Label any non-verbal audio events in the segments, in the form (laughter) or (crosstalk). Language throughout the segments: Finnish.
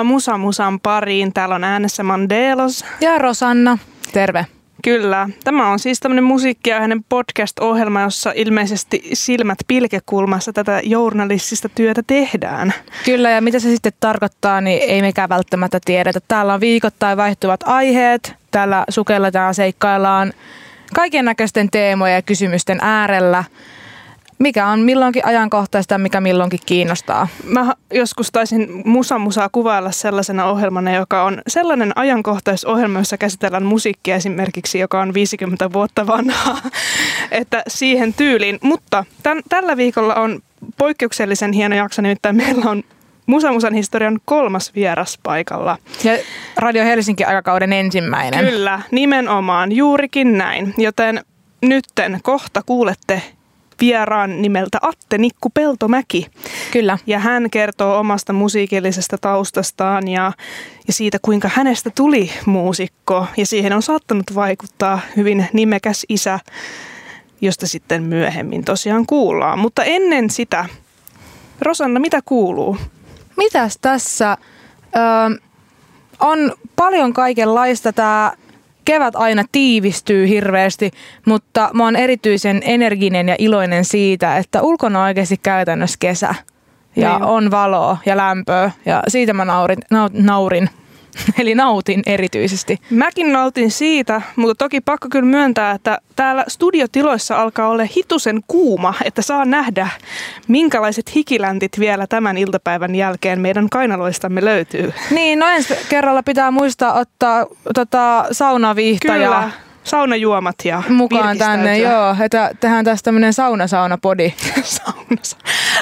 Tervetuloa Musa Musan pariin. Täällä on äänessä Mandelos. Ja Rosanna. Terve. Kyllä. Tämä on siis tämmöinen musiikki- ja hänen podcast-ohjelma, jossa ilmeisesti silmät pilkekulmassa tätä journalistista työtä tehdään. Kyllä, ja mitä se sitten tarkoittaa, niin ei mekään välttämättä tiedetä. Täällä on viikoittain vaihtuvat aiheet, täällä sukelletaan, seikkaillaan kaiken näköisten teemojen ja kysymysten äärellä – mikä on milloinkin ajankohtaista ja mikä milloinkin kiinnostaa. Mä joskus taisin Musa Musaa kuvailla sellaisena ohjelmana, joka on sellainen ajankohtaisohjelma, jossa käsitellään musiikkia esimerkiksi, joka on 50 vuotta vanhaa, (laughs) että siihen tyyliin. Mutta tämän, tällä viikolla on poikkeuksellisen hieno jakso, nimittäin meillä on Musa Musan historian kolmas vieras paikalla. Ja Radio Helsinki aikakauden ensimmäinen. Kyllä, nimenomaan, juurikin näin. Joten nytten kohta kuulette vieraan nimeltä Atte Nikku Peltomäki. Kyllä. Ja hän kertoo omasta musiikillisesta taustastaan ja, ja siitä, kuinka hänestä tuli muusikko. Ja siihen on saattanut vaikuttaa hyvin nimekäs isä, josta sitten myöhemmin tosiaan kuullaan. Mutta ennen sitä, Rosanna, mitä kuuluu? Mitäs tässä? Öö, on paljon kaikenlaista. Tämä kevät aina tiivistyy hirveästi, mutta mä oon erityisen energinen ja iloinen siitä, että ulkona on oikeasti käytännössä kesä. Ja niin. on valoa ja lämpöä ja siitä mä naurin, naurin. (laughs) Eli nautin erityisesti. Mäkin nautin siitä, mutta toki pakko kyllä myöntää, että täällä studiotiloissa alkaa olla hitusen kuuma, että saa nähdä, minkälaiset hikiläntit vielä tämän iltapäivän jälkeen meidän kainaloistamme löytyy. Niin, no ensi kerralla pitää muistaa ottaa tota, saunaviihtä Kyllä. Saunajuomat ja mukaan tänne, joo. Että tehdään tästä tämmöinen sauna-sauna-podi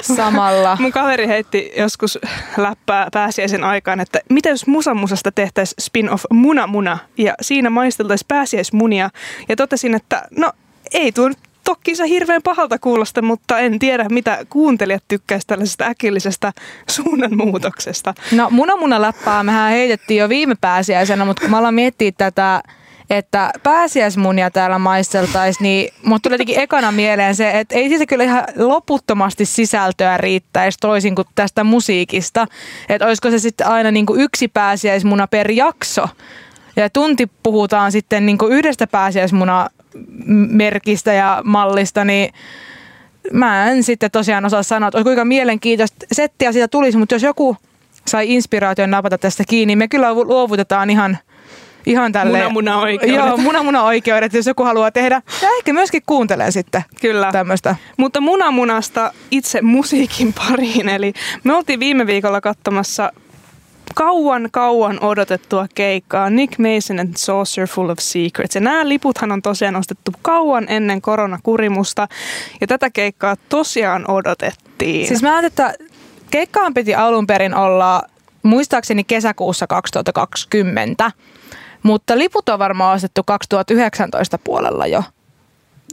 samalla. Mun kaveri heitti joskus läppää pääsiäisen aikaan, että mitä jos musamusasta tehtäisiin spin-off Muna Muna ja siinä maisteltaisiin pääsiäismunia ja totesin, että no ei tuo nyt toki se hirveän pahalta kuulosta, mutta en tiedä, mitä kuuntelijat tykkäisivät tällaisesta äkillisestä suunnanmuutoksesta. No muna muna läppää mehän heitettiin jo viime pääsiäisenä, mutta kun mä aloin miettiä tätä että pääsiäismunia täällä maisteltaisiin, niin mutta tuli jotenkin ekana mieleen se, että ei siis kyllä ihan loputtomasti sisältöä riittäisi toisin kuin tästä musiikista. Että olisiko se sitten aina niin kuin yksi pääsiäismuna per jakso. Ja tunti puhutaan sitten niin kuin yhdestä pääsiäismuna merkistä ja mallista, niin mä en sitten tosiaan osaa sanoa, että kuinka mielenkiintoista settiä siitä tulisi, mutta jos joku sai inspiraation napata tästä kiinni, me kyllä luovutetaan ihan ihan tälleen. Muna-muna-oikeudet. Joo, muna-muna-oikeudet, jos joku haluaa tehdä. Ja ehkä myöskin kuuntelee sitten Kyllä. tämmöistä. Mutta munamunasta itse musiikin pariin. Eli me oltiin viime viikolla katsomassa kauan, kauan odotettua keikkaa Nick Mason and Saucer Full of Secrets. Ja nämä liputhan on tosiaan ostettu kauan ennen koronakurimusta. Ja tätä keikkaa tosiaan odotettiin. Siis mä ajattelin, että keikkaan piti alun perin olla muistaakseni kesäkuussa 2020. Mutta liput on varmaan ostettu 2019 puolella jo.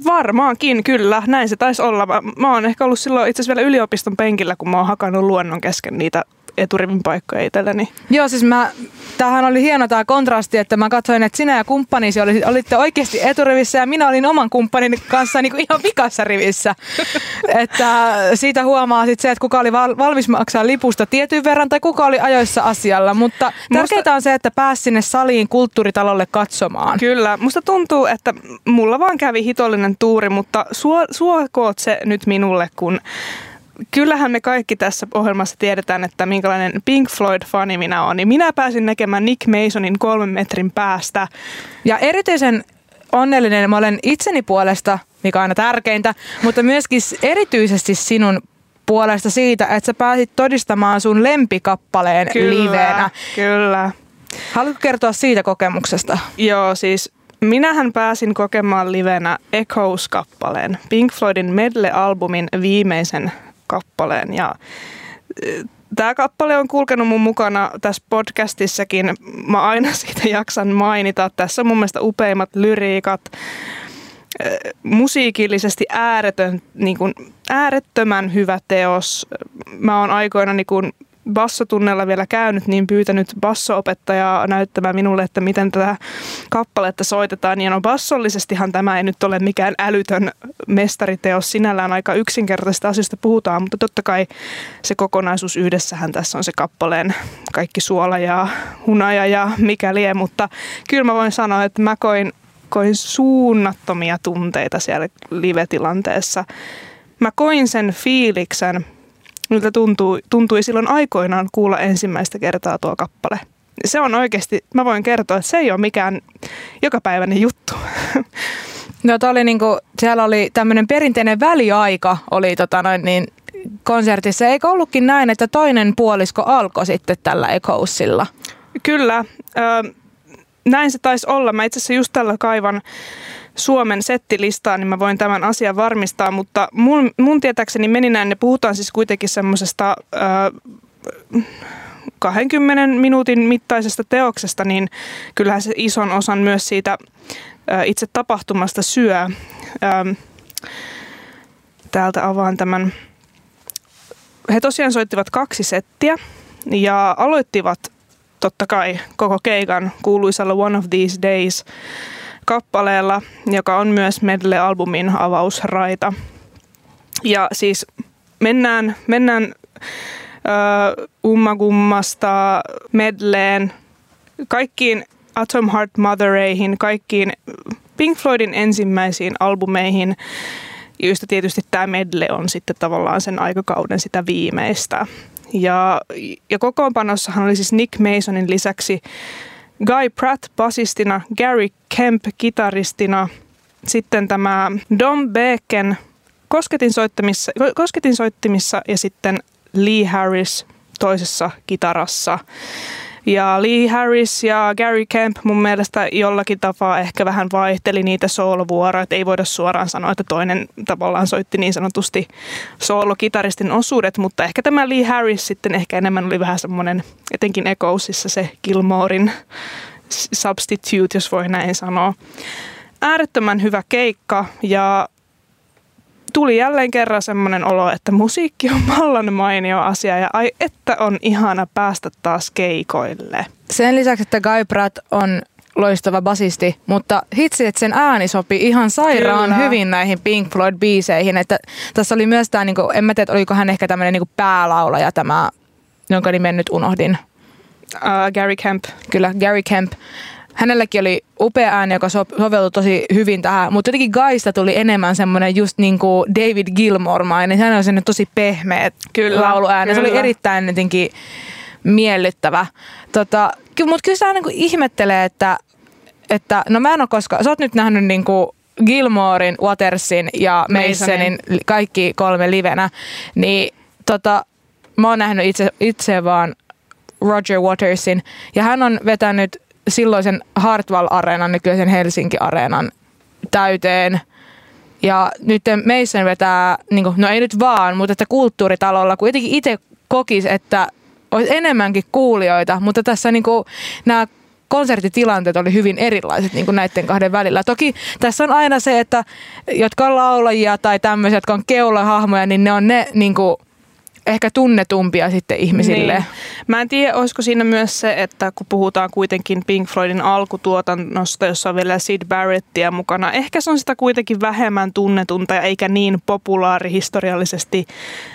Varmaankin, kyllä. Näin se taisi olla. Mä, mä oon ehkä ollut silloin itse asiassa vielä yliopiston penkillä, kun mä oon hakannut luonnon kesken niitä eturivin paikkoja itselleni. Joo, siis mä, tämähän oli hieno tämä kontrasti, että mä katsoin, että sinä ja kumppanisi oli, olitte oikeasti eturivissä ja minä olin oman kumppanin kanssa niin kuin ihan vikassa rivissä. (laughs) että siitä huomaa sitten se, että kuka oli valmis maksaa lipusta tietyn verran tai kuka oli ajoissa asialla. Mutta tärkeintä musta... on se, että pääsi sinne saliin kulttuuritalolle katsomaan. Kyllä, musta tuntuu, että mulla vaan kävi hitollinen tuuri, mutta suo, suokoot se nyt minulle, kun kyllähän me kaikki tässä ohjelmassa tiedetään, että minkälainen Pink Floyd-fani minä olen. Niin minä pääsin näkemään Nick Masonin kolmen metrin päästä. Ja erityisen onnellinen mä olen itseni puolesta, mikä on aina tärkeintä, mutta myöskin erityisesti sinun puolesta siitä, että sä pääsit todistamaan sun lempikappaleen kyllä, livenä. Kyllä. Haluatko kertoa siitä kokemuksesta? Joo, siis minähän pääsin kokemaan livenä Echoes-kappaleen, Pink Floydin medley-albumin viimeisen kappaleen. Ja Tämä kappale on kulkenut mun mukana tässä podcastissakin. Mä aina (laughs) siitä jaksan mainita. Tässä on mun mielestä upeimmat lyriikat. Musiikillisesti ääretön, niin kuin, äärettömän hyvä teos. Mä oon aikoina niin kuin, bassotunnella vielä käynyt, niin pyytänyt bassoopettajaa näyttämään minulle, että miten tätä kappaletta soitetaan. Ja no bassollisestihan tämä ei nyt ole mikään älytön mestariteos sinällään, aika yksinkertaisista asioista puhutaan, mutta totta kai se kokonaisuus yhdessähän tässä on se kappaleen kaikki suola ja hunaja ja mikä lie, mutta kyllä mä voin sanoa, että mä koin, koin suunnattomia tunteita siellä live-tilanteessa. Mä koin sen fiiliksen, miltä tuntui, tuntui silloin aikoinaan kuulla ensimmäistä kertaa tuo kappale. Se on oikeasti, mä voin kertoa, että se ei ole mikään jokapäiväinen juttu. No oli niinku, siellä oli tämmöinen perinteinen väliaika oli tota noin niin konsertissa. Eikö ollutkin näin, että toinen puolisko alkoi sitten tällä Echoesilla? Kyllä. Näin se taisi olla. Mä itse asiassa just tällä kaivan Suomen settilistaa, niin mä voin tämän asian varmistaa, mutta mun, mun tietääkseni meni näin, ne puhutaan siis kuitenkin semmoisesta 20 minuutin mittaisesta teoksesta, niin kyllähän se ison osan myös siitä itse tapahtumasta syö. Täältä avaan tämän. He tosiaan soittivat kaksi settiä ja aloittivat totta kai koko keikan kuuluisalla One of These Days kappaleella, joka on myös Medley-albumin avausraita. Ja siis mennään, mennään uh, ummagummasta medleen, kaikkiin Atom Heart Mothereihin, kaikkiin Pink Floydin ensimmäisiin albumeihin, joista tietysti tämä medley on sitten tavallaan sen aikakauden sitä viimeistä. Ja, ja kokoonpanossahan oli siis Nick Masonin lisäksi Guy Pratt basistina, Gary Kemp kitaristina, sitten tämä Dom Bacon kosketin, soittamissa, kosketin soittimissa ja sitten Lee Harris toisessa kitarassa. Ja Lee Harris ja Gary Kemp mun mielestä jollakin tapaa ehkä vähän vaihteli niitä soolovuoroja, että ei voida suoraan sanoa, että toinen tavallaan soitti niin sanotusti soolokitaristin osuudet, mutta ehkä tämä Lee Harris sitten ehkä enemmän oli vähän semmoinen, etenkin Echoesissa se Gilmorein substitute, jos voi näin sanoa. Äärettömän hyvä keikka ja tuli jälleen kerran semmoinen olo, että musiikki on vallan mainio asia ja ai että on ihana päästä taas keikoille. Sen lisäksi, että Guy Pratt on loistava basisti, mutta hitsi, että sen ääni sopi ihan sairaan Kyllä. hyvin näihin Pink Floyd-biiseihin. Että tässä oli myös tämä, niin kuin, en mä tiedä, oliko hän ehkä tämmöinen niin päälaulaja, tämä, jonka nimen nyt unohdin. Uh, Gary Kemp. Kyllä, Gary Kemp hänelläkin oli upea ääni, joka so, soveltui tosi hyvin tähän, mutta jotenkin Gaista tuli enemmän semmoinen just niin kuin David Gilmore-mainen. Hän oli tosi pehmeä kyllä, lauluääni. Kyllä. Se oli erittäin jotenkin miellyttävä. Tota, mutta kyllä se niin ihmettelee, että, että no mä en ole koskaan, sä oot nyt nähnyt niin kuin Gilmorein, Watersin ja Masonin kaikki kolme livenä, niin tota, mä oon nähnyt itse, itse vaan Roger Watersin ja hän on vetänyt silloisen Hartwall-areenan, nykyisen Helsinki-areenan täyteen. Ja nyt meissä vetää, niin kuin, no ei nyt vaan, mutta että kulttuuritalolla kuitenkin itse kokisi, että olisi enemmänkin kuulijoita, mutta tässä niin kuin, nämä konserttitilanteet oli hyvin erilaiset niin kuin näiden kahden välillä. Toki tässä on aina se, että jotka on laulajia tai tämmöisiä, jotka on keulahahmoja, niin ne on ne niin kuin, ehkä tunnetumpia sitten ihmisille. Niin. Mä en tiedä, olisiko siinä myös se, että kun puhutaan kuitenkin Pink Floydin alkutuotannosta, jossa on vielä Sid Barrettia mukana, ehkä se on sitä kuitenkin vähemmän tunnetunta eikä niin populaari historiallisesti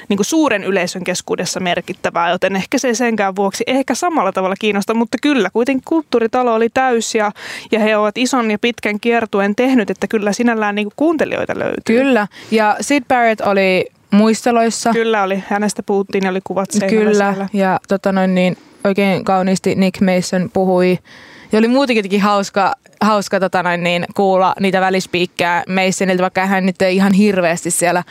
niin kuin suuren yleisön keskuudessa merkittävää, joten ehkä se ei senkään vuoksi ehkä samalla tavalla kiinnosta, mutta kyllä kuitenkin kulttuuritalo oli täys ja, ja he ovat ison ja pitkän kiertuen tehnyt, että kyllä sinällään niin kuin kuuntelijoita löytyy. Kyllä, ja Sid Barrett oli muisteloissa. Kyllä oli, hänestä puhuttiin ja oli kuvat Kyllä, siellä. ja tota noin, niin, oikein kauniisti Nick Mason puhui. Ja oli muutenkin hauska, hauska tota noin, niin, kuulla niitä välispiikkejä Masonilta, vaikka hän nyt ei ihan hirveästi siellä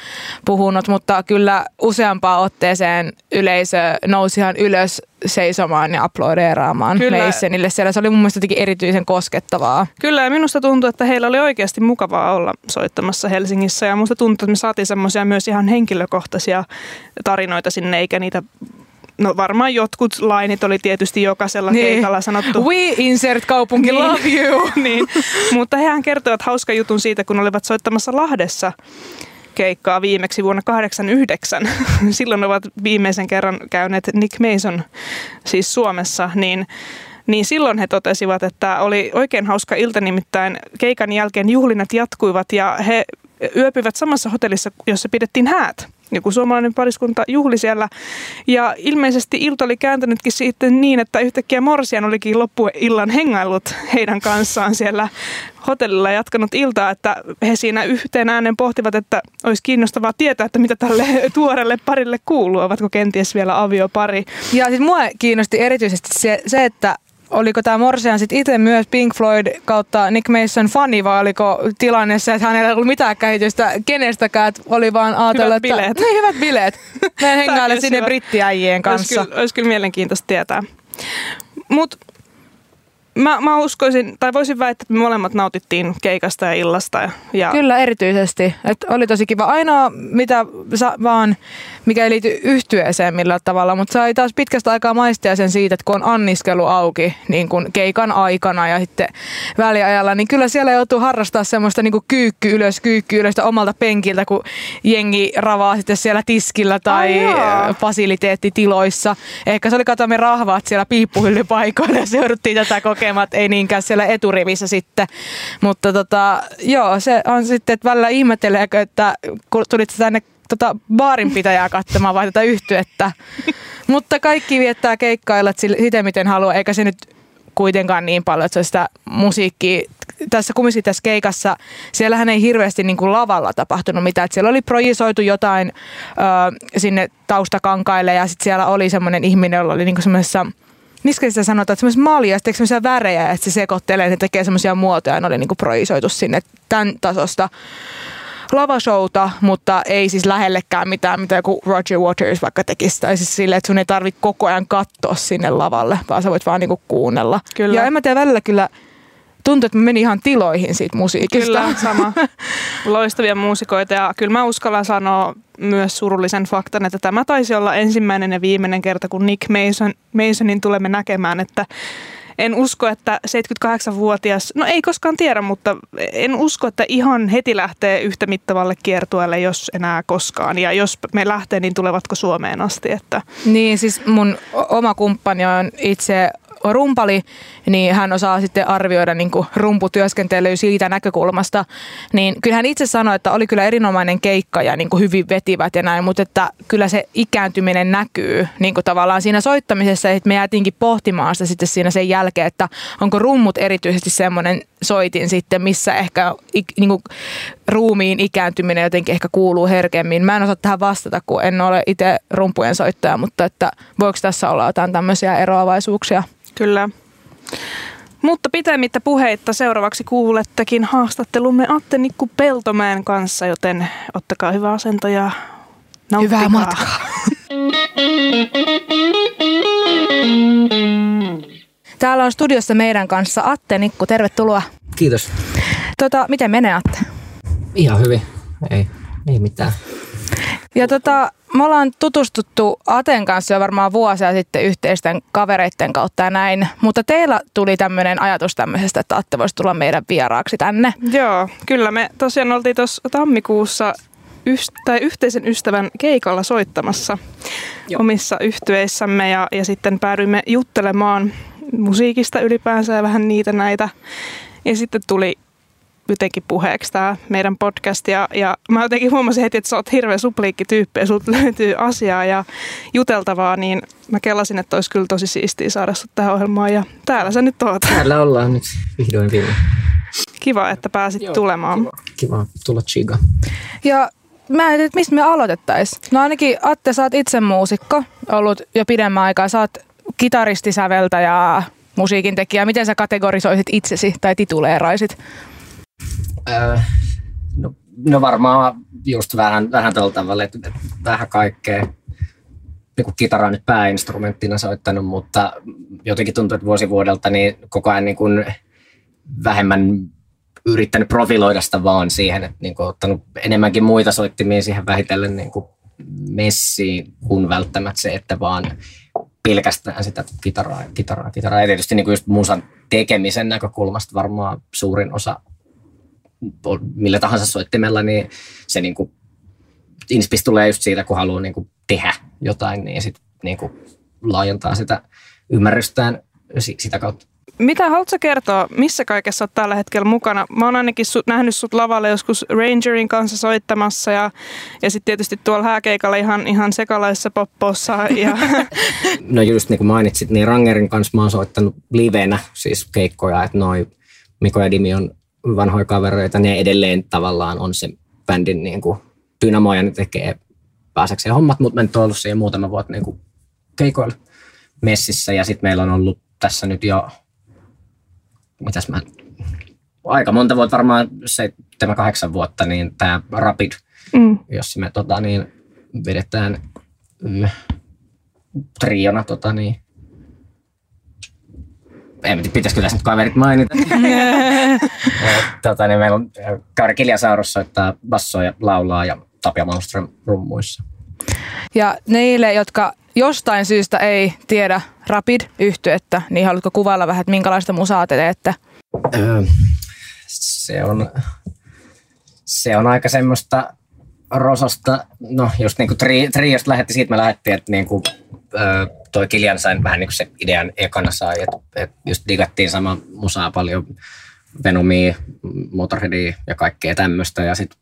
puhunut, mutta kyllä useampaan otteeseen yleisö nousi ihan ylös seisomaan ja aplodeeraamaan Kyllä. Masonille siellä. Se oli mun mielestä jotenkin erityisen koskettavaa. Kyllä ja minusta tuntuu, että heillä oli oikeasti mukavaa olla soittamassa Helsingissä ja musta tuntuu, että me saatiin semmoisia myös ihan henkilökohtaisia tarinoita sinne eikä niitä No varmaan jotkut lainit oli tietysti jokaisella niin. keikalla sanottu. We insert kaupunki niin. love you. (laughs) niin. Mutta hehän kertoivat hauska jutun siitä, kun olivat soittamassa Lahdessa keikkaa viimeksi vuonna 1989. (laughs) Silloin ovat viimeisen kerran käyneet Nick Mason siis Suomessa, niin niin silloin he totesivat, että oli oikein hauska ilta, nimittäin keikan jälkeen juhlinat jatkuivat ja he yöpyivät samassa hotellissa, jossa pidettiin häät joku suomalainen pariskunta juhli siellä. Ja ilmeisesti ilta oli kääntänytkin sitten niin, että yhtäkkiä Morsian olikin loppuillan hengailut heidän kanssaan siellä hotellilla jatkanut iltaa, että he siinä yhteen äänen pohtivat, että olisi kiinnostavaa tietää, että mitä tälle (laughs) tuorelle parille kuuluu, ovatko kenties vielä aviopari. Ja siis mua kiinnosti erityisesti se, se että oliko tämä Morsian sitten itse myös Pink Floyd kautta Nick Mason fani vai oliko tilanne se, että hänellä ei ollut mitään käsitystä kenestäkään, että oli vaan ajatella, että bileet. (laughs) niin hyvät bileet. (laughs) Me hengaile sinne brittiäjien kanssa. Olisi kyllä, olisi kyllä mielenkiintoista tietää. Mutta Mä, mä uskoisin, tai voisin väittää, että me molemmat nautittiin keikasta ja illasta. Ja... Kyllä, erityisesti. Et oli tosi kiva. Ainoa, mitä sa, vaan, mikä ei liity yhtyeeseen millään tavalla, mutta sai taas pitkästä aikaa maistia sen siitä, että kun on anniskelu auki niin kun keikan aikana ja sitten väliajalla, niin kyllä siellä joutuu harrastaa semmoista niin kyykky ylös, kyykky ylös omalta penkiltä, kun jengi ravaa sitten siellä tiskillä tai Ai fasiliteettitiloissa. Ehkä se oli katomme rahvaat siellä piippuhyllypaikoilla ja seuduttiin tätä kokea kokemat, ei niinkään siellä eturivissä sitten. Mutta tota, joo, se on sitten, että välillä ihmetteleekö, että kun tulit tänne tota baarinpitäjää katsomaan vai tätä yhtyettä. Mutta kaikki viettää keikkailla siten, miten haluaa, eikä se nyt kuitenkaan niin paljon, että se on sitä musiikkia. Tässä kumminkin tässä keikassa, siellähän ei hirveästi niin kuin lavalla tapahtunut mitään. Että siellä oli projisoitu jotain ö, sinne taustakankaille ja sitten siellä oli semmoinen ihminen, jolla oli niin semmoisessa – Miksi sitä sanotaan, että semmoisia malja, sitten semmoisia värejä, että se sekoittelee, että tekee semmoisia muotoja, ne oli niinku projisoitu sinne tämän tasosta lavashouta, mutta ei siis lähellekään mitään, mitä joku Roger Waters vaikka tekisi. Tai siis silleen, että sun ei tarvitse koko ajan katsoa sinne lavalle, vaan sä voit vaan niinku kuunnella. Kyllä. Ja en mä tiedä, välillä kyllä tuntui, että mä menin ihan tiloihin siitä musiikista. Kyllä, sama. (laughs) Loistavia muusikoita ja kyllä mä uskallan sanoa myös surullisen faktan, että tämä taisi olla ensimmäinen ja viimeinen kerta, kun Nick Mason, Masonin tulemme näkemään, että en usko, että 78-vuotias, no ei koskaan tiedä, mutta en usko, että ihan heti lähtee yhtä mittavalle kiertueelle, jos enää koskaan. Ja jos me lähtee, niin tulevatko Suomeen asti? Että... Niin, siis mun oma kumppani on itse rumpali, niin hän osaa sitten arvioida niin kuin rumputyöskentelyä siitä näkökulmasta. Niin kyllä hän itse sanoi, että oli kyllä erinomainen keikka ja niin kuin hyvin vetivät ja näin, mutta että kyllä se ikääntyminen näkyy niin kuin tavallaan siinä soittamisessa, että me jäätiinkin pohtimaan sitä sitten siinä sen jälkeen, että onko rummut erityisesti semmoinen soitin sitten, missä ehkä niin kuin, ruumiin ikääntyminen jotenkin ehkä kuuluu herkemmin. Mä en osaa tähän vastata, kun en ole itse rumpujen soittaja, mutta että voiko tässä olla jotain tämmöisiä eroavaisuuksia? Kyllä. Mutta pitemmittä puheitta seuraavaksi kuulettekin haastattelumme Atte Nikku Peltomäen kanssa, joten ottakaa hyvä asento ja nauttikaa. Hyvää matkaa. (laughs) Täällä on studiossa meidän kanssa Atte Nikku, tervetuloa. Kiitos. Tota, miten menee Atte? Ihan hyvin, ei, ei mitään. Ja tota, me ollaan tutustuttu Aten kanssa jo varmaan vuosia sitten yhteisten kavereiden kautta ja näin, mutta teillä tuli tämmöinen ajatus tämmöisestä, että Atte voisi tulla meidän vieraaksi tänne. Joo, kyllä me tosiaan oltiin tuossa tammikuussa yst- tai yhteisen ystävän keikalla soittamassa Joo. omissa yhtyeissämme ja, ja sitten päädyimme juttelemaan musiikista ylipäänsä ja vähän niitä näitä. Ja sitten tuli jotenkin puheeksi tämä meidän podcast ja, ja mä jotenkin huomasin heti, että sä oot hirveä supliikkityyppi ja sulta löytyy asiaa ja juteltavaa, niin mä kellasin, että olisi kyllä tosi siistiä saada sut tähän ohjelmaan ja täällä sä nyt oot. Täällä ollaan nyt vihdoin viime. Kiva, että pääsit Joo, tulemaan. Kiva, kiva tulla chiga. Ja mä en tiedä, mistä me aloitettaisiin. No ainakin Atte, sä oot itse muusikko, ollut jo pidemmän aikaa. Sä oot kitaristi, säveltäjä, musiikin tekijä. Miten sä kategorisoisit itsesi tai tituleeraisit? Öö, no, no varmaan just vähän, vähän tällä tavalla, että, vähän kaikkea. Niin kitara nyt pääinstrumenttina soittanut, mutta jotenkin tuntuu, että vuosi vuodelta niin koko ajan niin kuin vähemmän yrittänyt profiloida sitä vaan siihen, että niin kuin ottanut enemmänkin muita soittimia siihen vähitellen niin kuin messiin, kuin välttämättä se, että vaan pelkästään sitä kitaraa, kitaraa, kitaraa. Ja tietysti niin kuin just musan tekemisen näkökulmasta varmaan suurin osa millä tahansa soittimella, niin se niin kuin tulee just siitä, kun haluaa niin kuin tehdä jotain, niin sitten niin kuin laajentaa sitä ymmärrystään sitä kautta. Mitä haluatko kertoa, missä kaikessa olet tällä hetkellä mukana? Mä oon ainakin su- nähnyt sut lavalle joskus Rangerin kanssa soittamassa ja, ja sitten tietysti tuolla hääkeikalla ihan, ihan sekalaisessa poppossa. Ja... (laughs) no just niin kuin mainitsit, niin Rangerin kanssa mä oon soittanut livenä, siis keikkoja, että noi Miko ja Dimi on vanhoja kavereita, ne edelleen tavallaan on se bändin niin kuin dynamo ja ne tekee pääsekseen hommat, mutta mä nyt ollut siihen muutama vuotta niin kuin keikoilla messissä ja sitten meillä on ollut tässä nyt jo mitäs mä, aika monta vuotta, varmaan seitsemän, kahdeksan vuotta, niin tämä Rapid, mm. jos me tota, niin, vedetään mm, triona tota, niin, en tiedä, pitäisikö tässä nyt kaverit mainita. (laughs) tota, niin meillä on Kaari Kiljasaurus soittaa bassoa ja laulaa ja Tapia Malmström rummuissa. Ja neille, jotka jostain syystä ei tiedä rapid yhtyettä. Niin haluatko kuvailla vähän, että minkälaista musaa te teette? Öö, se on, se on aika semmoista rosasta, no just niin kuin tri, triosta lähetti, siitä me lähdettiin, että niin kuin, öö, toi Kiljan sain vähän niin kuin se idean ekana sai, että, että just digattiin sama musaa paljon, Venomia, Motorheadia ja kaikkea tämmöistä ja sitten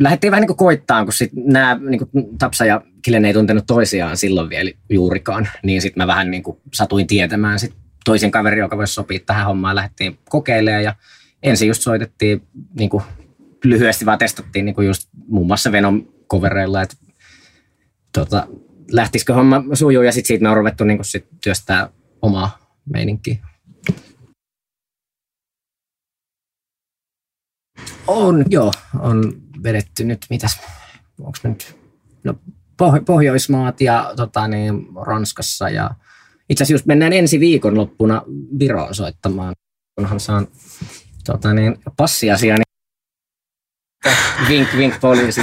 lähdettiin vähän niin kuin koittaan, kun sit nämä niin kuin Tapsa ja Kilen ei tuntenut toisiaan silloin vielä juurikaan, niin sitten mä vähän niin kuin satuin tietämään sit toisen kaverin, joka voisi sopia tähän hommaan, lähdettiin kokeilemaan ja ensin just soitettiin niin kuin lyhyesti vaan testattiin niin kuin just muun muassa Venom kovereilla, että tota, lähtisikö homma sujuu ja sitten siitä me on ruvettu niin kuin sit työstää omaa meininkiä. On, joo, on vedetty nyt, mitäs, onko nyt, no Pohjoismaat ja tota, niin, Ranskassa ja itse asiassa just mennään ensi viikon loppuna Viroon soittamaan, kunhan saan tota, niin, passiasia, niin Vink, vink poliisi.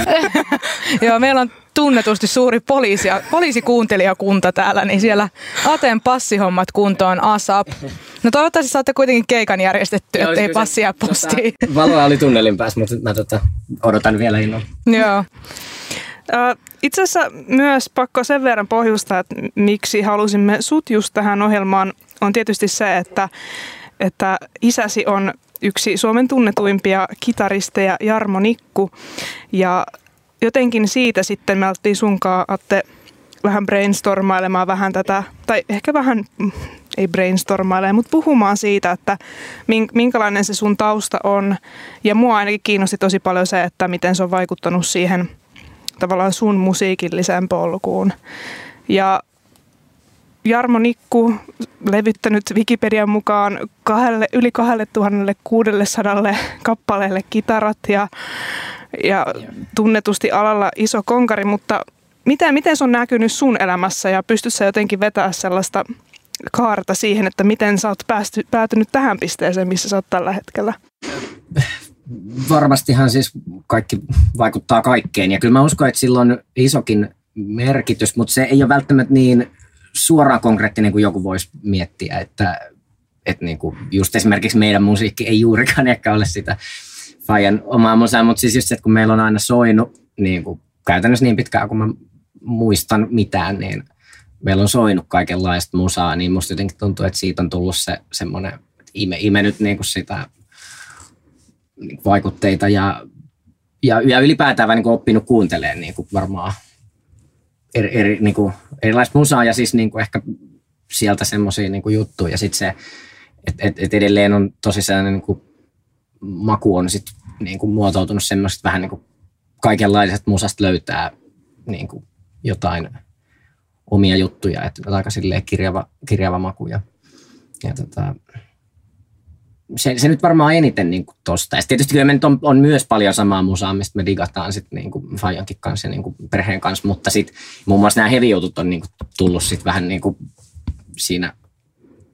(laughs) Joo, meillä on tunnetusti suuri poliisi, poliisikuuntelijakunta täällä, niin siellä Aten passihommat kuntoon ASAP. No toivottavasti saatte kuitenkin keikan järjestettyä, ettei passia postiin. Tota, valoa oli tunnelin päässä, mutta mä tota, odotan vielä innolla. Joo. Itse asiassa myös pakko sen verran pohjustaa, että miksi halusimme sut just tähän ohjelmaan, on tietysti se, että, että isäsi on yksi Suomen tunnetuimpia kitaristeja Jarmo Nikku. Ja jotenkin siitä sitten me oltiin sunkaan, Atte, vähän brainstormailemaan vähän tätä, tai ehkä vähän, mm, ei brainstormaile, mutta puhumaan siitä, että minkälainen se sun tausta on. Ja mua ainakin kiinnosti tosi paljon se, että miten se on vaikuttanut siihen tavallaan sun musiikilliseen polkuun. Ja Jarmo Nikku levyttänyt Wikipedian mukaan kahdelle, yli 2600 kappaleelle kitarat ja, ja tunnetusti alalla iso konkari, mutta miten, miten se on näkynyt sun elämässä ja pystytkö jotenkin vetää sellaista kaarta siihen, että miten sä oot päästy, päätynyt tähän pisteeseen, missä sä oot tällä hetkellä? (laughs) Varmastihan siis kaikki vaikuttaa kaikkeen. Ja kyllä mä uskon, että sillä on isokin merkitys, mutta se ei ole välttämättä niin suoraan konkreettinen kuin joku voisi miettiä, että, että niin kuin just esimerkiksi meidän musiikki ei juurikaan ehkä ole sitä Fajan omaa musaa, mutta siis just se, että kun meillä on aina soinut niin kuin käytännössä niin pitkään kuin mä muistan mitään, niin meillä on soinut kaikenlaista musaa, niin musta jotenkin tuntuu, että siitä on tullut se semmoinen, ime, ime nyt niin kuin sitä vaikutteita ja, ja, ja ylipäätään niin oppinut kuuntelemaan niin kuin varmaan eri, eri, niin kuin, erilaista musaa ja siis niin kuin ehkä sieltä semmoisia niin juttuja. Ja sitten se, että et, et edelleen on tosi sellainen niin kuin, maku on sit, niin kuin, muotoutunut semmoista vähän niin kuin kaikenlaiset musasta löytää niin kuin, jotain omia juttuja, että aika silleen kirjava, kirjava maku. Ja, ja tota, se, se nyt varmaan eniten niin kuin tosta. Ja tietysti kyllä me nyt on, on, myös paljon samaa musaa, mistä me digataan sit niin kuin Fajankin kanssa ja niin kuin perheen kanssa, mutta sitten muun muassa nämä heavy-jutut on niin kuin tullut sit vähän niin kuin siinä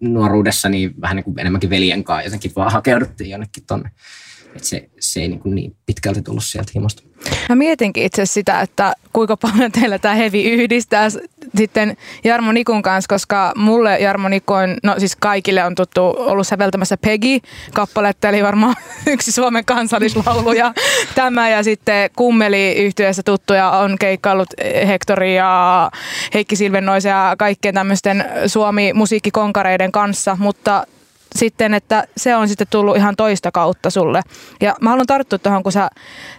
nuoruudessa niin vähän niin kuin enemmänkin veljen kanssa jotenkin vaan hakeuduttiin jonnekin tonne. Et se, se ei niin, kuin niin pitkälti tullut sieltä himosta. Mä mietinkin itse sitä, että kuinka paljon teillä tämä hevi yhdistää sitten Jarmo Nikun kanssa, koska mulle Jarmo Nikko on, no siis kaikille on tuttu ollut säveltämässä Peggy-kappaletta, eli varmaan (laughs) yksi Suomen kansallislaulu ja (laughs) tämä. Ja sitten kummeli yhtiössä tuttuja on keikkaillut Hektori ja Heikki Silvennoisen ja kaikkien tämmöisten Suomi-musiikkikonkareiden kanssa, mutta sitten, että se on sitten tullut ihan toista kautta sulle. Ja mä haluan tarttua tuohon, kun sä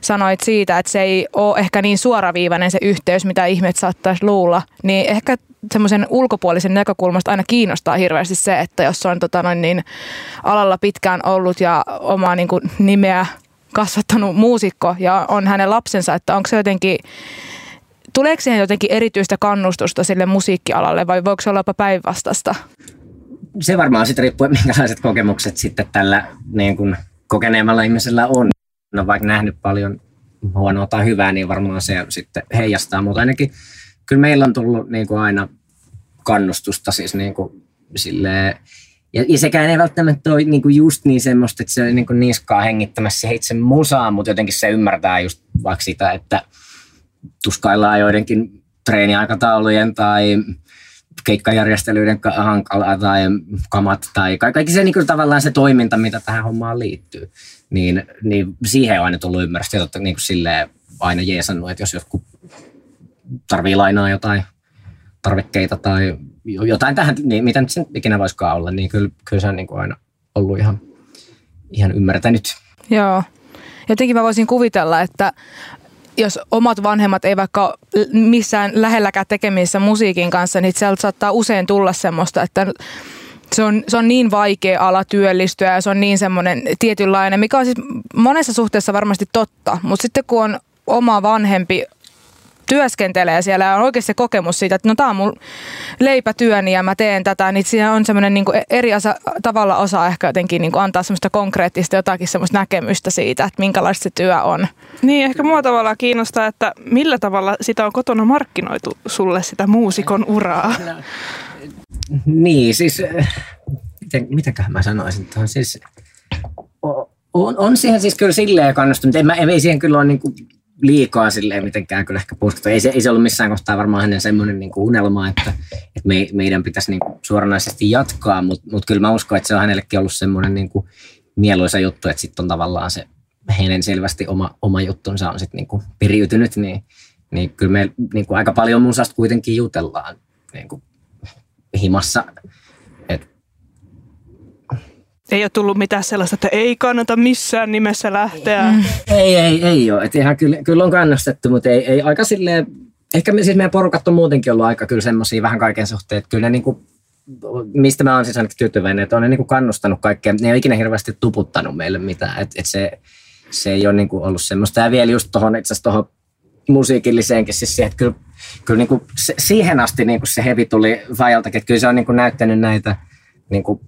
sanoit siitä, että se ei ole ehkä niin suoraviivainen se yhteys, mitä ihmiset saattaisi luulla. Niin ehkä semmoisen ulkopuolisen näkökulmasta aina kiinnostaa hirveästi se, että jos on tota noin niin, alalla pitkään ollut ja omaa niin kuin, nimeä kasvattanut muusikko ja on hänen lapsensa, että onko se jotenkin Tuleeko siihen jotenkin erityistä kannustusta sille musiikkialalle vai voiko se olla jopa päinvastasta? Se varmaan sitten riippuu, minkälaiset kokemukset sitten tällä niin kuin kokeneemmalla ihmisellä on. No vaikka nähnyt paljon huonoa tai hyvää, niin varmaan se sitten heijastaa, mutta ainakin kyllä meillä on tullut niin kuin aina kannustusta siis niin kuin silleen, ja, ja sekään ei välttämättä ole niin kuin just niin semmoista, että se on niin kuin niskaa hengittämässä itse musaan, mutta jotenkin se ymmärtää just vaikka sitä, että tuskaillaan joidenkin treeniaikataulujen tai keikkajärjestelyiden hankala tai kamat tai kaikki se niin kuin tavallaan se toiminta, mitä tähän hommaan liittyy, niin, niin siihen on aina tullut ymmärrystä. Ja niin kuin silleen aina jeesannut, että jos joku tarvii lainaa jotain tarvikkeita tai jotain tähän, niin mitä nyt sen ikinä voisikaan olla, niin kyllä, kyllä se on niin kuin aina ollut ihan, ihan ymmärtänyt. Joo. Jotenkin mä voisin kuvitella, että jos omat vanhemmat ei vaikka missään lähelläkään tekemisissä musiikin kanssa, niin sieltä saattaa usein tulla semmoista, että se on, se on niin vaikea ala työllistyä ja se on niin semmoinen tietynlainen, mikä on siis monessa suhteessa varmasti totta, mutta sitten kun on oma vanhempi työskentelee siellä ja on oikeasti se kokemus siitä, että no tämä on mun leipätyöni ja mä teen tätä, niin siinä on semmoinen niin eri asa, tavalla osa ehkä jotenkin niin antaa semmoista konkreettista jotakin semmoista näkemystä siitä, että minkälaista se työ on. Niin, ehkä mua tavallaan kiinnostaa, että millä tavalla sitä on kotona markkinoitu sulle sitä muusikon uraa? Niin, siis miten, mitäköhän mä sanoisin tuohon, siis on, on siihen siis kyllä silleen kannustunut, en mä, ei siihen kyllä ole niin kuin liikaa silleen mitenkään kyllä ehkä puskettu. Ei se, ei se ollut missään kohtaa varmaan hänen semmoinen niin kuin unelma, että, että me, meidän pitäisi niin kuin suoranaisesti jatkaa, mutta mut kyllä mä uskon, että se on hänellekin ollut semmoinen niin kuin mieluisa juttu, että sitten on tavallaan se hänen selvästi oma, oma juttunsa on sitten niin periytynyt, niin, niin kyllä me niin kuin aika paljon musasta kuitenkin jutellaan niin kuin himassa ei ole tullut mitään sellaista, että ei kannata missään nimessä lähteä. Ei, ei, ei ole. Et ihan kyllä, kyllä on kannustettu, mutta ei, ei aika silleen, ehkä me, siis meidän porukat on muutenkin ollut aika kyllä semmoisia vähän kaiken suhteen, että kyllä ne niin kuin, mistä mä oon siis ainakin tyytyväinen, että on ne niin kuin kannustanut kaikkea, ne ei ole ikinä hirveästi tuputtanut meille mitään, että et se, se ei ole niin kuin ollut semmoista. Ja vielä just tuohon itse asiassa tuohon musiikilliseenkin, siis siihen, että kyllä, kyllä niin kuin se, siihen asti niin kuin se hevi tuli Vajaltakin, että kyllä se on niin kuin näyttänyt näitä niin kuin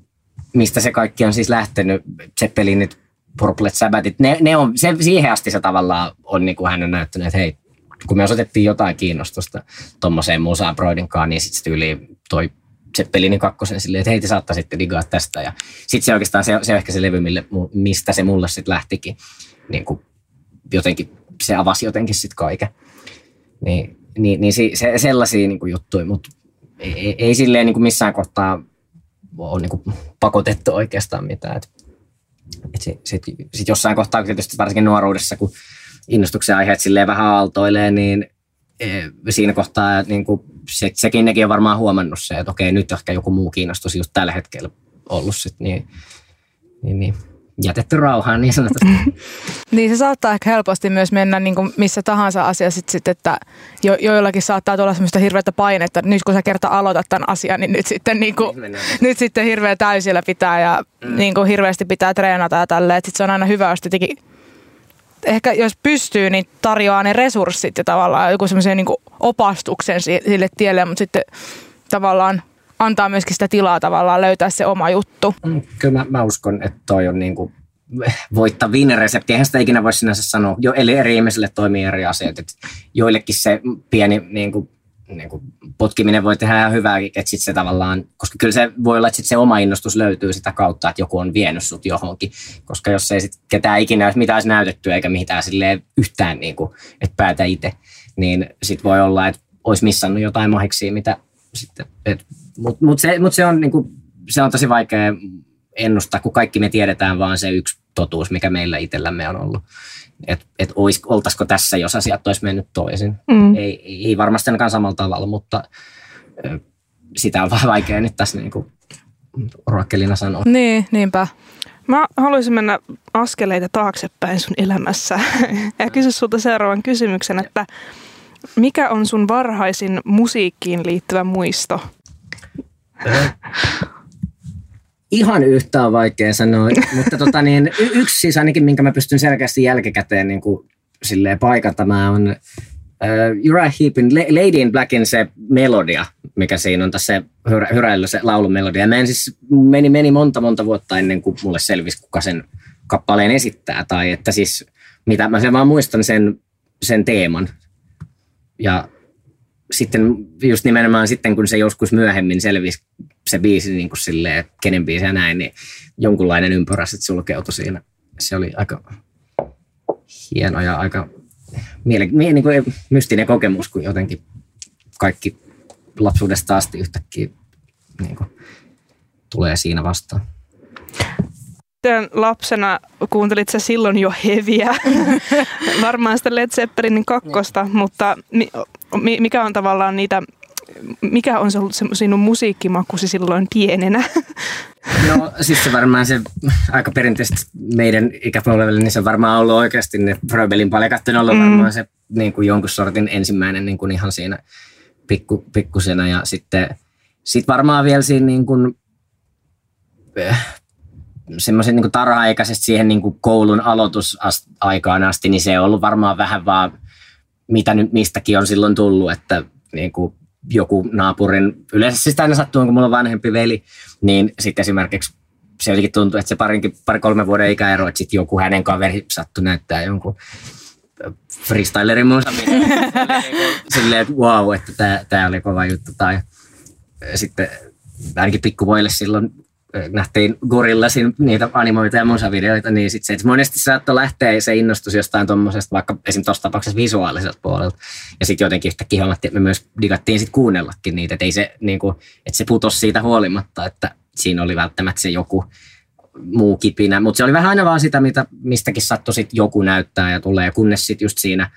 mistä se kaikki on siis lähtenyt, Zeppelinit, Purplet Sabbathit, ne, ne on, se, siihen asti se tavallaan on niin kuin hän on näyttänyt, että hei, kun me osoitettiin jotain kiinnostusta tuommoiseen musaan Broidinkaan, niin sitten yli toi Zeppelinin kakkosen silleen, että hei te saattaisitte digaa tästä. Ja sitten se oikeastaan, se, se on ehkä se levy, mille, mistä se mulle sitten lähtikin. Niin kuin jotenkin, se avasi jotenkin sitten kaiken. Niin, niin, niin se, sellaisia niin kuin juttuja, mutta ei, ei, silleen niin kuin missään kohtaa ole niin pakotettu oikeastaan mitään. Et sit, sit, sit jossain kohtaa, tietysti varsinkin nuoruudessa, kun innostuksen aiheet silleen vähän aaltoilee, niin e, siinä kohtaa niin kuin se, sekin nekin on varmaan huomannut se, että okei, nyt ehkä joku muu kiinnostus just tällä hetkellä ollut sit, niin, niin, niin jätetty rauhaan niin sanotusti. (laughs) niin se saattaa ehkä helposti myös mennä niin kuin missä tahansa asia sit, sit, että jo, joillakin saattaa tulla semmoista hirveätä painetta, että nyt kun sä kerta aloitat tämän asian, niin nyt sitten, niin kuin, nyt sitten hirveä täysillä pitää ja mm. niin kuin hirveästi pitää treenata ja tälleen. Sitten se on aina hyvä, jos tietenkin ehkä jos pystyy, niin tarjoaa ne resurssit ja tavallaan joku semmoisen niin opastuksen sille tielle, mutta sitten tavallaan antaa myöskin sitä tilaa tavallaan löytää se oma juttu. Mm, kyllä mä, mä uskon, että toi on niin kuin voittavin resepti. Eihän sitä ikinä voi sinänsä sanoa. Jo, eli eri ihmisille toimii eri asiat. Et joillekin se pieni niin kuin, niin kuin potkiminen voi tehdä ihan hyvää, että sit se tavallaan, koska kyllä se voi olla, että sit se oma innostus löytyy sitä kautta, että joku on vienyt sut johonkin. Koska jos ei sit ketään ikinä olisi mitään näytetty eikä mitään silleen yhtään, niin kuin, että päätä itse, niin sit voi olla, että olisi missannut jotain mahiksia, mitä sitten, mutta mut se, mut se, on, niinku, se on tosi vaikea ennustaa, kun kaikki me tiedetään vaan se yksi totuus, mikä meillä itsellämme on ollut. Että et oltaisiko tässä, jos asiat olisi mennyt toisin. Mm. Ei, ei varmasti ainakaan samalla tavalla, mutta sitä on (laughs) vähän vaikea nyt tässä niin kuin Roakkelina sanoa. Niin, niinpä. Mä haluaisin mennä askeleita taaksepäin sun elämässä (laughs) ja kysyä sulta seuraavan kysymyksen, että mikä on sun varhaisin musiikkiin liittyvä muisto? Ihan yhtään vaikea sanoa, mutta tota niin, y- yksi siis ainakin, minkä mä pystyn selkeästi jälkikäteen niin kuin, silleen paikantamaan on uh, Uriah Heepin Lady in Blackin se melodia, mikä siinä on tässä hyrä, hyräillä se laulumelodia. Mä en siis, meni, meni monta monta vuotta ennen kuin mulle selvisi, kuka sen kappaleen esittää. Tai että siis, mitä mä sen vaan muistan sen, sen teeman. Ja sitten just nimenomaan sitten, kun se joskus myöhemmin selvisi se biisi niin kuin silleen, kenen biisi ja näin, niin jonkunlainen ympyrä sitten sulkeutui siinä. Se oli aika hieno ja aika miele, niin kuin mystinen kokemus, kun jotenkin kaikki lapsuudesta asti yhtäkkiä niin kuin, tulee siinä vastaan. Miten lapsena kuuntelit sä silloin jo heviä? (laughs) Varmaan sitä Led Zeppelinin kakkosta, mutta mikä on tavallaan niitä mikä on se ollut se sinun musiikkimakusi silloin pienenä? No siis se varmaan se aika perinteisesti meidän ikäpolvelle, niin se varmaan ollut oikeasti ne Fröbelin palekat on ollut mm. varmaan se niin kuin jonkun sortin ensimmäinen niin kuin ihan siinä pikku, pikkusena ja sitten sit varmaan vielä siinä niin kuin, äh, semmoisen niin tarha-aikaisesti siihen niin kuin koulun aloitusaikaan asti, niin se on ollut varmaan vähän vaan, mitä nyt mistäkin on silloin tullut, että niin kuin joku naapurin, yleensä siis tänne sattuu, kun mulla on vanhempi veli, niin sitten esimerkiksi se jotenkin tuntuu, että se parinkin, pari-kolme vuoden ikäero, että sitten joku hänen kaveri sattui näyttää jonkun freestylerin mun (laughs) silleen, että wow, että tämä oli kova juttu. Tai sitten ainakin pikkuvoille silloin nähtiin Gorillasin niitä animoituja musavideoita, niin sit se, että monesti saattoi lähteä se innostus jostain tuommoisesta, vaikka esim. tuossa tapauksessa visuaaliselta puolelta. Ja sitten jotenkin yhtäkkiä huomattiin, että me myös digattiin sit kuunnellakin niitä, että, se, niin kuin, että se putosi siitä huolimatta, että siinä oli välttämättä se joku muu kipinä. Mutta se oli vähän aina vaan sitä, mitä, mistäkin sattui sit joku näyttää ja tulee, kunnes sitten just siinä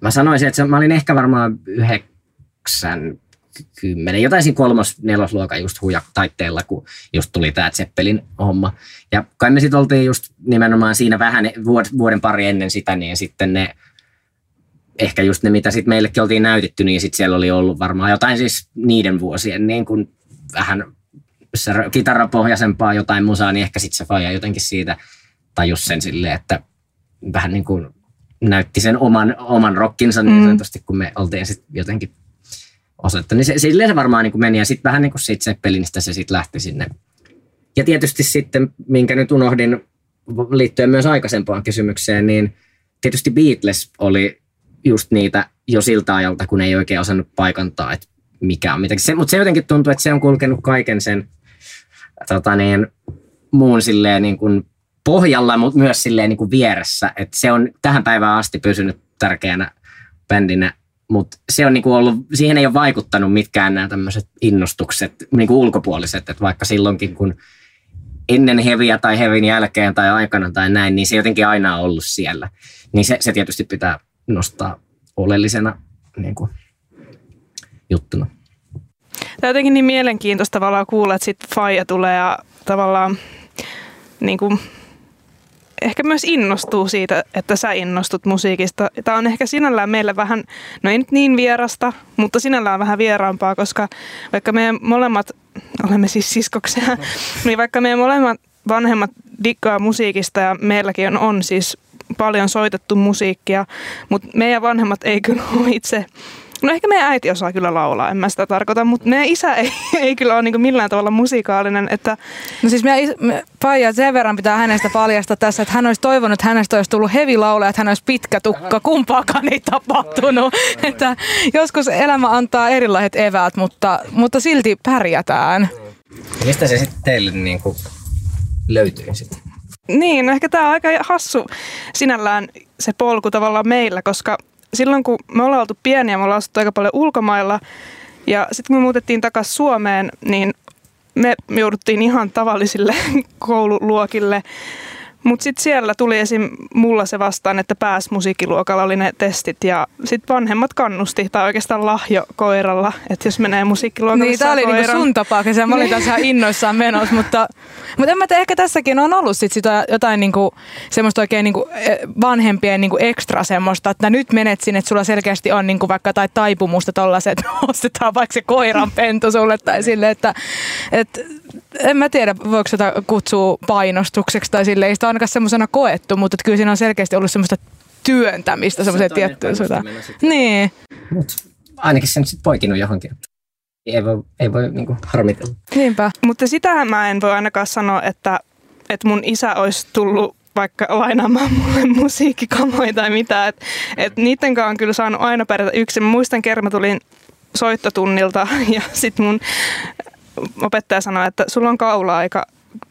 mä sanoisin, että se, mä olin ehkä varmaan yhdeksän, kymmenen, jotain siinä kolmos, nelosluokan just huja taitteella, kun just tuli tämä Zeppelin homma. Ja kai me sitten oltiin just nimenomaan siinä vähän vuoden pari ennen sitä, niin sitten ne ehkä just ne, mitä sitten meillekin oltiin näytetty, niin sitten siellä oli ollut varmaan jotain siis niiden vuosien niin kuin vähän kitarapohjaisempaa jotain musaa, niin ehkä sitten se faija jotenkin siitä tajus sen silleen, että vähän niin kuin näytti sen oman, oman rockinsa niin mm. sanotusti, mm. kun me oltiin sitten jotenkin osoittaa. Niin se, se varmaan niin kuin meni ja sitten vähän niin kuin siitä Zeppelinistä se sitten lähti sinne. Ja tietysti sitten, minkä nyt unohdin liittyen myös aikaisempaan kysymykseen, niin tietysti Beatles oli just niitä jo siltä ajalta, kun ei oikein osannut paikantaa, että mikä on mitäkin. Se, mutta se jotenkin tuntuu, että se on kulkenut kaiken sen tota niin, muun silleen niin kuin pohjalla, mutta myös silleen niin kuin vieressä. Että se on tähän päivään asti pysynyt tärkeänä bändinä mutta se on niinku ollut, siihen ei ole vaikuttanut mitkään nämä tämmöiset innostukset niinku ulkopuoliset, että vaikka silloinkin kun ennen heviä tai hevin jälkeen tai aikana tai näin, niin se jotenkin aina on ollut siellä. Niin se, se tietysti pitää nostaa oleellisena niin kuin, juttuna. Tämä on jotenkin niin mielenkiintoista tavallaan kuulla, että sitten Faija tulee ja tavallaan niin kuin ehkä myös innostuu siitä, että sä innostut musiikista. Tämä on ehkä sinällään meille vähän, no ei nyt niin vierasta, mutta sinällään vähän vieraampaa, koska vaikka meidän molemmat, olemme siis siskoksia, (laughs) niin vaikka meidän molemmat vanhemmat dikkaa musiikista ja meilläkin on, on siis paljon soitettu musiikkia, mutta meidän vanhemmat ei kyllä ole itse No ehkä meidän äiti osaa kyllä laulaa, en mä sitä tarkoita, mutta meidän isä (laughs) ei, ei kyllä ole niin millään tavalla musikaalinen. Että... No siis meidän is- me, Faija sen verran pitää hänestä paljasta tässä, että hän olisi toivonut, että hänestä olisi tullut heavy laulaja, että hän olisi pitkä tukka, kumpaakaan ei tapahtunut. että joskus elämä antaa erilaiset eväät, mutta, mutta silti pärjätään. Mistä se sitten teille niin kuin löytyy sitten? Niin, ehkä tämä on aika hassu sinällään se polku tavallaan meillä, koska silloin kun me ollaan oltu pieniä, me ollaan asuttu aika paljon ulkomailla ja sitten kun me muutettiin takaisin Suomeen, niin me jouduttiin ihan tavallisille (laughs) koululuokille mutta sitten siellä tuli esim. mulla se vastaan, että pääs musiikkiluokalla oli ne testit ja sitten vanhemmat kannusti, tai oikeastaan lahjo koiralla, että jos menee musiikkiluokalle Niin, tämä oli niinku sun tapa, mä olin tässä ihan innoissaan menossa, mutta, mutta en mä tiedä, ehkä tässäkin on ollut sit sitä jotain niinku, semmoista oikein niinku e, vanhempien niinku ekstra semmoista, että nyt menet sinne, että sulla selkeästi on niinku vaikka tai taipumusta tollaset, että ostetaan vaikka se koiran pentu sulle tai sille, että, että en mä tiedä, voiko sitä kutsua painostukseksi tai sille, ei sitä ainakaan semmoisena koettu, mutta kyllä siinä on selkeästi ollut semmoista työntämistä, semmoisia tiettyjä sitä. Niin. Mut ainakin se nyt sitten poikinut johonkin. Ei voi, ei voi niinku harmitella. Niinpä. Mutta sitähän mä en voi ainakaan sanoa, että, että mun isä olisi tullut vaikka lainaamaan mulle (laughs) musiikkikamoja tai mitä. Että et niiden kanssa on kyllä saanut aina pärjätä yksin. Mä muistan kerran, mä tulin soittotunnilta (laughs) ja sitten mun opettaja sanoi, että sulla on kaula-aika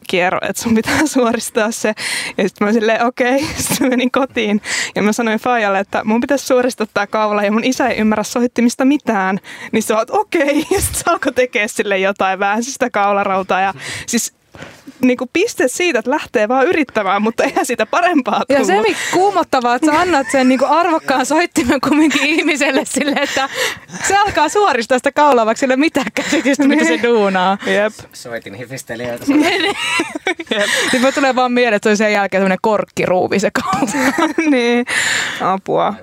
kierro, että sun pitää (laughs) suoristaa se. Ja sitten mä silleen, okei, (laughs) okay. sitten menin kotiin ja mä sanoin Fajalle, että mun pitäisi suoristaa tämä kaula ja mun isä ei ymmärrä soittimista mitään. Niin se on, okei, okay. (laughs) ja sitten se alkoi tekee sille jotain, vähän sitä kaularautaa ja siis niin kuin piste siitä, että lähtee vaan yrittämään, mutta eihän sitä parempaa tullut. Ja se mikä kuumottavaa, että sä annat sen niin kuin arvokkaan soittimen kumminkin ihmiselle sille, että se alkaa suoristaa sitä kaulaa, vaikka sillä mitään käsitystä, mitä se duunaa. Jep. Soitin hifistelijöitä. (laughs) Sitten mä tulee vaan mieleen, että se on sen jälkeen semmoinen korkkiruuvi se kaula. (laughs) niin, apua.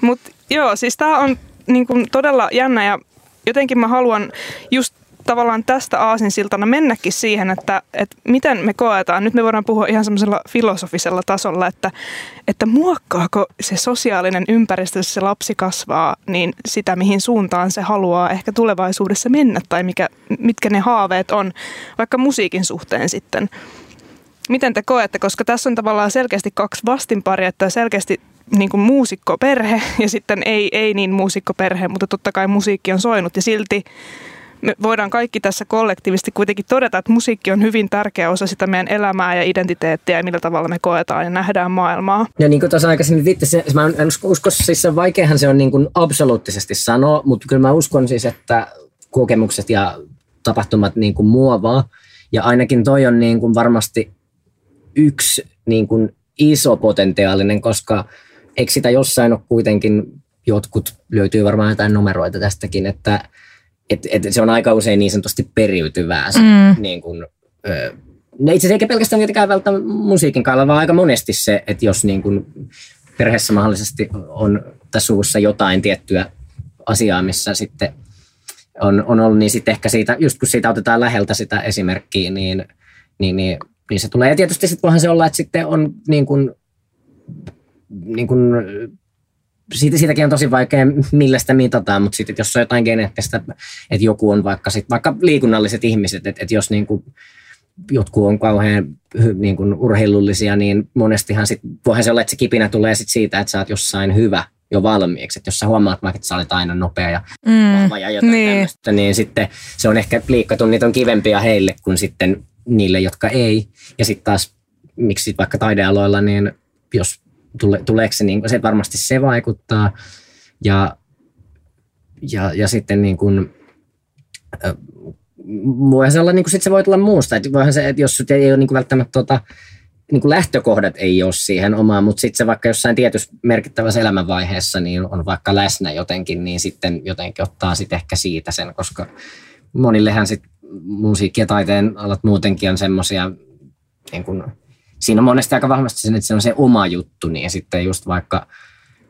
Mutta joo, siis tää on niin kuin todella jännä ja jotenkin mä haluan just tavallaan tästä aasinsiltana mennäkin siihen, että, että miten me koetaan. Nyt me voidaan puhua ihan semmoisella filosofisella tasolla, että, että muokkaako se sosiaalinen ympäristö, jos se lapsi kasvaa, niin sitä mihin suuntaan se haluaa ehkä tulevaisuudessa mennä tai mikä, mitkä ne haaveet on, vaikka musiikin suhteen sitten. Miten te koette, koska tässä on tavallaan selkeästi kaksi vastinparia, että selkeästi niin kuin muusikkoperhe ja sitten ei, ei niin muusikkoperhe, mutta totta kai musiikki on soinut ja silti me voidaan kaikki tässä kollektiivisesti kuitenkin todeta, että musiikki on hyvin tärkeä osa sitä meidän elämää ja identiteettiä ja millä tavalla me koetaan ja nähdään maailmaa. Ja niin kuin tuossa aikaisemmin viitti, se, mä en usko, siis se vaikeahan se on niin kuin absoluuttisesti sanoa, mutta kyllä mä uskon siis, että kokemukset ja tapahtumat niin kuin muovaa. Ja ainakin toi on niin kuin varmasti yksi niin kuin iso potentiaalinen, koska eikö sitä jossain ole kuitenkin, jotkut löytyy varmaan jotain numeroita tästäkin, että et, et se on aika usein niin sanotusti periytyvää. Se, mm. niin kun, ö, itse asiassa eikä pelkästään tietenkään välttämättä musiikin kailla, vaan aika monesti se, että jos niin kun perheessä mahdollisesti on tässä suvussa jotain tiettyä asiaa, missä sitten on, on ollut, niin sitten ehkä siitä, just kun siitä otetaan läheltä sitä esimerkkiä, niin, niin, niin, niin se tulee. Ja tietysti sitten voihan se olla, että sitten on niin kuin, niin kuin siitä, siitäkin on tosi vaikea, millä sitä mitataan, mutta sitten jos on jotain geneettistä, että joku on vaikka, sit, vaikka liikunnalliset ihmiset, että, että jos niin kuin jotkut on kauhean niin kuin urheilullisia, niin monestihan sit, voihan se olla, että se kipinä tulee sit siitä, että sä oot jossain hyvä jo valmiiksi. Että jos sä huomaat vaikka, että sä olet aina nopea ja mm, vahva ja jotain niin. tämmöistä, niin sitten se on ehkä liikkatunnit on kivempiä heille kuin sitten niille, jotka ei. Ja sitten taas, miksi vaikka taidealoilla, niin jos tule, tuleeko se, niin, se varmasti se vaikuttaa. Ja, ja, ja sitten niin kuin, voihan se olla, niin kuin, sit se voi tulla muusta. Että voihan se, että jos ei ole niin kuin välttämättä tota, niin kuin lähtökohdat ei ole siihen omaan, mutta sitten se vaikka jossain tietyssä merkittävässä elämänvaiheessa niin on vaikka läsnä jotenkin, niin sitten jotenkin ottaa sitten ehkä siitä sen, koska monillehän sitten musiikki- ja taiteen alat muutenkin on semmoisia niin kuin, siinä on monesti aika vahvasti sen, että se on se oma juttu, niin sitten just vaikka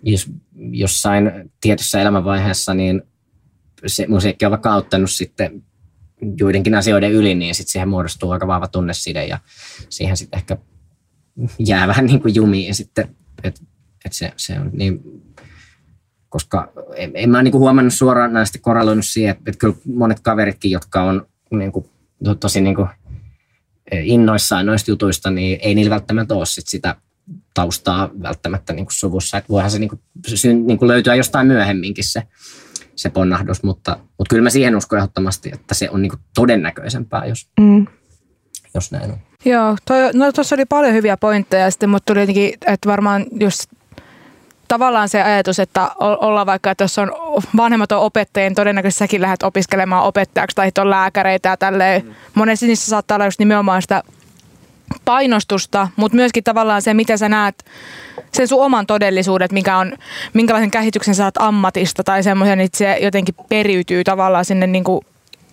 jos jossain tietyssä elämänvaiheessa, niin se musiikki on vaikka auttanut sitten joidenkin asioiden yli, niin sitten siihen muodostuu aika vahva tunneside ja siihen sitten ehkä jää vähän niin kuin jumiin. Sitten, että et se, se on niin, koska en, en mä niin kuin huomannut suoraan näistä korreloinut siihen, että, että kyllä monet kaveritkin, jotka on niin kuin, to, tosi niin kuin innoissaan noista jutuista, niin ei niillä välttämättä ole sit sitä taustaa välttämättä niin kuin suvussa. Että voihan se, niin kuin, niin kuin löytyä jostain myöhemminkin se, se ponnahdus, mutta, mutta kyllä mä siihen uskon ehdottomasti, että se on niin kuin todennäköisempää, jos, mm. jos näin on. Joo, toi, no tuossa oli paljon hyviä pointteja, sitten mutta tuli jotenkin, että varmaan just tavallaan se ajatus, että ollaan vaikka, että jos on vanhemmat on opettajien, niin todennäköisesti säkin lähdet opiskelemaan opettajaksi tai on lääkäreitä ja tälleen. Mm. Monesti niissä saattaa olla just nimenomaan sitä painostusta, mutta myöskin tavallaan se, mitä sä näet sen sun oman todellisuudet, mikä on, minkälaisen käsityksen saat ammatista tai semmoisen, että se jotenkin periytyy tavallaan sinne niin kuin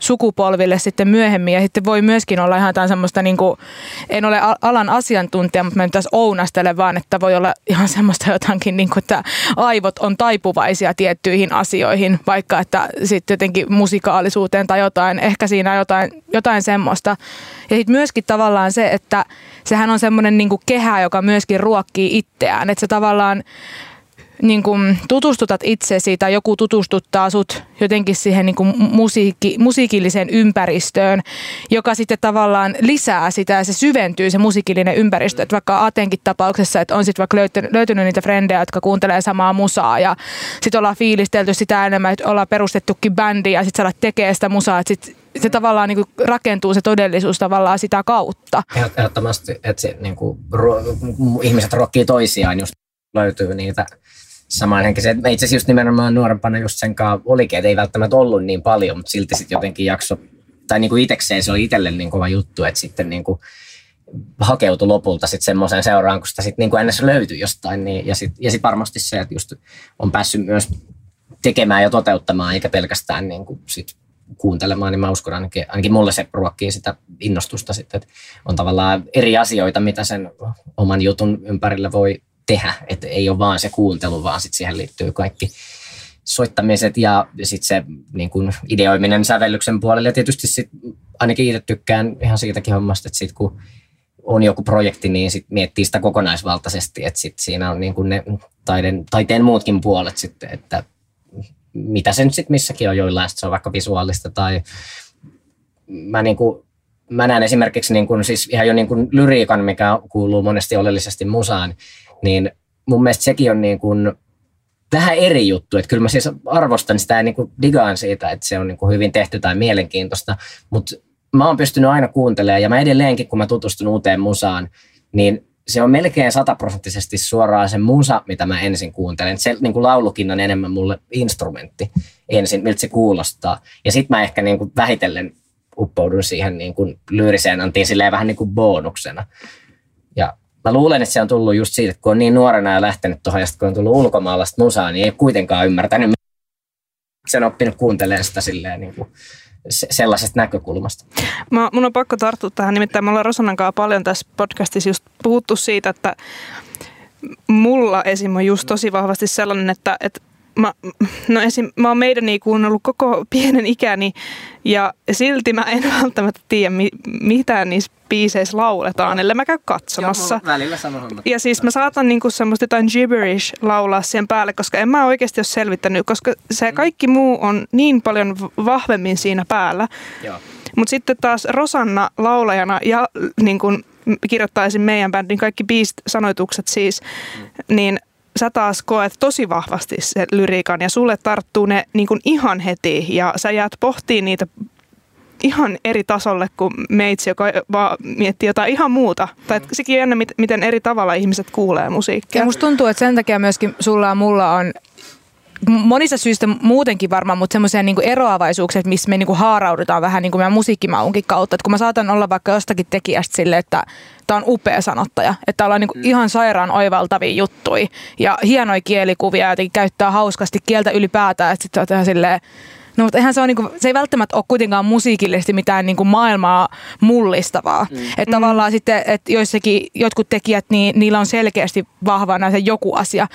sukupolville sitten myöhemmin. Ja sitten voi myöskin olla ihan jotain semmoista, niin kuin, en ole alan asiantuntija, mutta mä nyt tässä ounastele vaan, että voi olla ihan (laughs) semmoista jotakin, niin kuin, että aivot on taipuvaisia tiettyihin asioihin, vaikka että sitten jotenkin musikaalisuuteen tai jotain, ehkä siinä jotain, jotain semmoista. Ja sitten myöskin tavallaan se, että sehän on semmoinen niin kehä, joka myöskin ruokkii itseään, että se tavallaan niin kuin tutustutat itsesi tai joku tutustuttaa sut jotenkin siihen niin kuin musiikki, musiikilliseen ympäristöön, joka sitten tavallaan lisää sitä ja se syventyy se musiikillinen ympäristö. Että vaikka Atenkin tapauksessa, että on sitten vaikka löytynyt, löytynyt niitä frendejä, jotka kuuntelee samaa musaa ja sitten ollaan fiilistelty sitä enemmän, että ollaan perustettukin bändi ja sitten sä tekee sitä musaa, että sit se tavallaan niin kuin rakentuu se todellisuus tavallaan sitä kautta. Ehdottomasti, että se, niin kuin, ruo- ihmiset rokkii toisiaan, just löytyy niitä samanhenkisiä. Itse asiassa just nimenomaan nuorempana just sen kanssa olikin, että ei välttämättä ollut niin paljon, mutta silti sitten jotenkin jakso, tai niin kuin itekseen se oli itselle niin kova juttu, että sitten niin kuin hakeutui lopulta sitten semmoiseen seuraan, kun sitä sitten niin kuin ennessä löytyi jostain. Niin, ja sitten ja sit varmasti se, että just on päässyt myös tekemään ja toteuttamaan, eikä pelkästään niin kuin sit kuuntelemaan, niin mä uskon ainakin, ainakin mulle se ruokkii sitä innostusta sitten, että on tavallaan eri asioita, mitä sen oman jutun ympärillä voi tehdä, että ei ole vaan se kuuntelu, vaan sitten siihen liittyy kaikki soittamiset ja sitten se niin kuin ideoiminen sävellyksen puolelle. Ja tietysti sit, ainakin itse tykkään ihan siitäkin hommasta, että sit kun on joku projekti, niin sit miettii sitä kokonaisvaltaisesti, että sit siinä on niin kuin ne taiden, taiteen muutkin puolet sitten, että mitä se nyt sitten missäkin on joillain, se on vaikka visuaalista tai mä, niin kuin, mä näen esimerkiksi niin kuin, siis ihan jo niin lyriikan, mikä kuuluu monesti oleellisesti musaan, niin mun mielestä sekin on niin kuin vähän eri juttu. Että kyllä mä siis arvostan sitä ja niin kuin digaan siitä, että se on niin kuin hyvin tehty tai mielenkiintoista, mutta mä oon pystynyt aina kuuntelemaan ja mä edelleenkin, kun mä tutustun uuteen musaan, niin se on melkein sataprosenttisesti suoraan se musa, mitä mä ensin kuuntelen. Se niin kuin laulukin on enemmän mulle instrumentti ensin, miltä se kuulostaa. Ja sitten mä ehkä niin kuin vähitellen uppoudun siihen niin kuin lyyriseen antiin silleen vähän niin kuin bonuksena. Ja mä luulen, että se on tullut just siitä, kun on niin nuorena ja lähtenyt tuohon, ja kun on tullut ulkomaalaista musaa, niin ei kuitenkaan ymmärtänyt, sen oppinut kuuntelemaan sitä silleen niin kuin sellaisesta näkökulmasta. Mä, mun on pakko tarttua tähän, nimittäin me ollaan Rosanan kanssa paljon tässä podcastissa just puhuttu siitä, että mulla esim. on just tosi vahvasti sellainen, että, että mä, no esim, mä oon meidän niin kuunnellut koko pienen ikäni ja silti mä en välttämättä tiedä, mi, mitä niissä biiseissä lauletaan, ellei mä käy katsomassa. Joo, välillä sama homma. Ja siis mä saatan niinku semmoista jotain gibberish laulaa siihen päälle, koska en mä oikeasti ole selvittänyt, koska se mm. kaikki muu on niin paljon vahvemmin siinä päällä. Mutta sitten taas Rosanna laulajana ja niin kun kirjoittaisin meidän bändin kaikki biisit, sanoitukset siis, mm. niin sä taas koet tosi vahvasti se lyriikan ja sulle tarttuu ne niin kuin ihan heti ja sä jäät pohtiin niitä ihan eri tasolle kuin meitsi, joka vaan miettii jotain ihan muuta. Tai sekin on miten eri tavalla ihmiset kuulee musiikkia. Ja musta tuntuu, että sen takia myöskin sulla ja mulla on monista syistä muutenkin varmaan, mutta semmoisia niinku eroavaisuuksia, missä me niinku haaraudutaan vähän niinku meidän musiikkimaunkin kautta. Et kun mä saatan olla vaikka jostakin tekijästä sille, että tämä on upea sanottaja, että ollaan niinku mm. ihan sairaan oivaltavia juttui ja hienoja kielikuvia ja käyttää hauskasti kieltä ylipäätään, että sitten on silleen, No mutta eihän se, on niinku, se ei välttämättä ole kuitenkaan musiikillisesti mitään niinku maailmaa mullistavaa. Mm. Että mm. tavallaan sitten, että joissakin jotkut tekijät, niin niillä on selkeästi vahvana se joku asia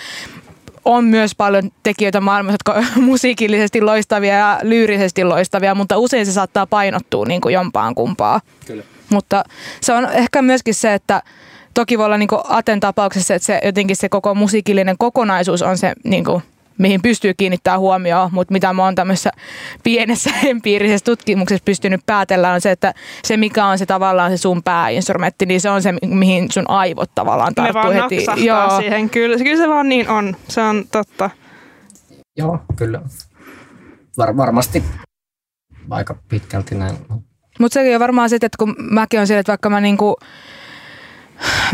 on myös paljon tekijöitä maailmassa, jotka on (laughs) musiikillisesti loistavia ja lyyrisesti loistavia, mutta usein se saattaa painottua niin kuin jompaan kumpaa. Kyllä. Mutta se on ehkä myöskin se, että toki voi olla niin kuin Aten tapauksessa, että se, jotenkin se koko musiikillinen kokonaisuus on se niin kuin mihin pystyy kiinnittämään huomioon, mutta mitä mä oon tämmöisessä pienessä (laughs) empiirisessä tutkimuksessa pystynyt päätellä on se, että se mikä on se tavallaan se sun pääinstrumentti, niin se on se, mihin sun aivot tavallaan tarttuu ne heti. Joo. siihen, kyllä, kyllä se vaan niin on, se on totta. Joo, kyllä. Var, varmasti aika pitkälti näin. Mutta sekin on varmaan se, että kun mäkin on siellä, että vaikka mä niinku,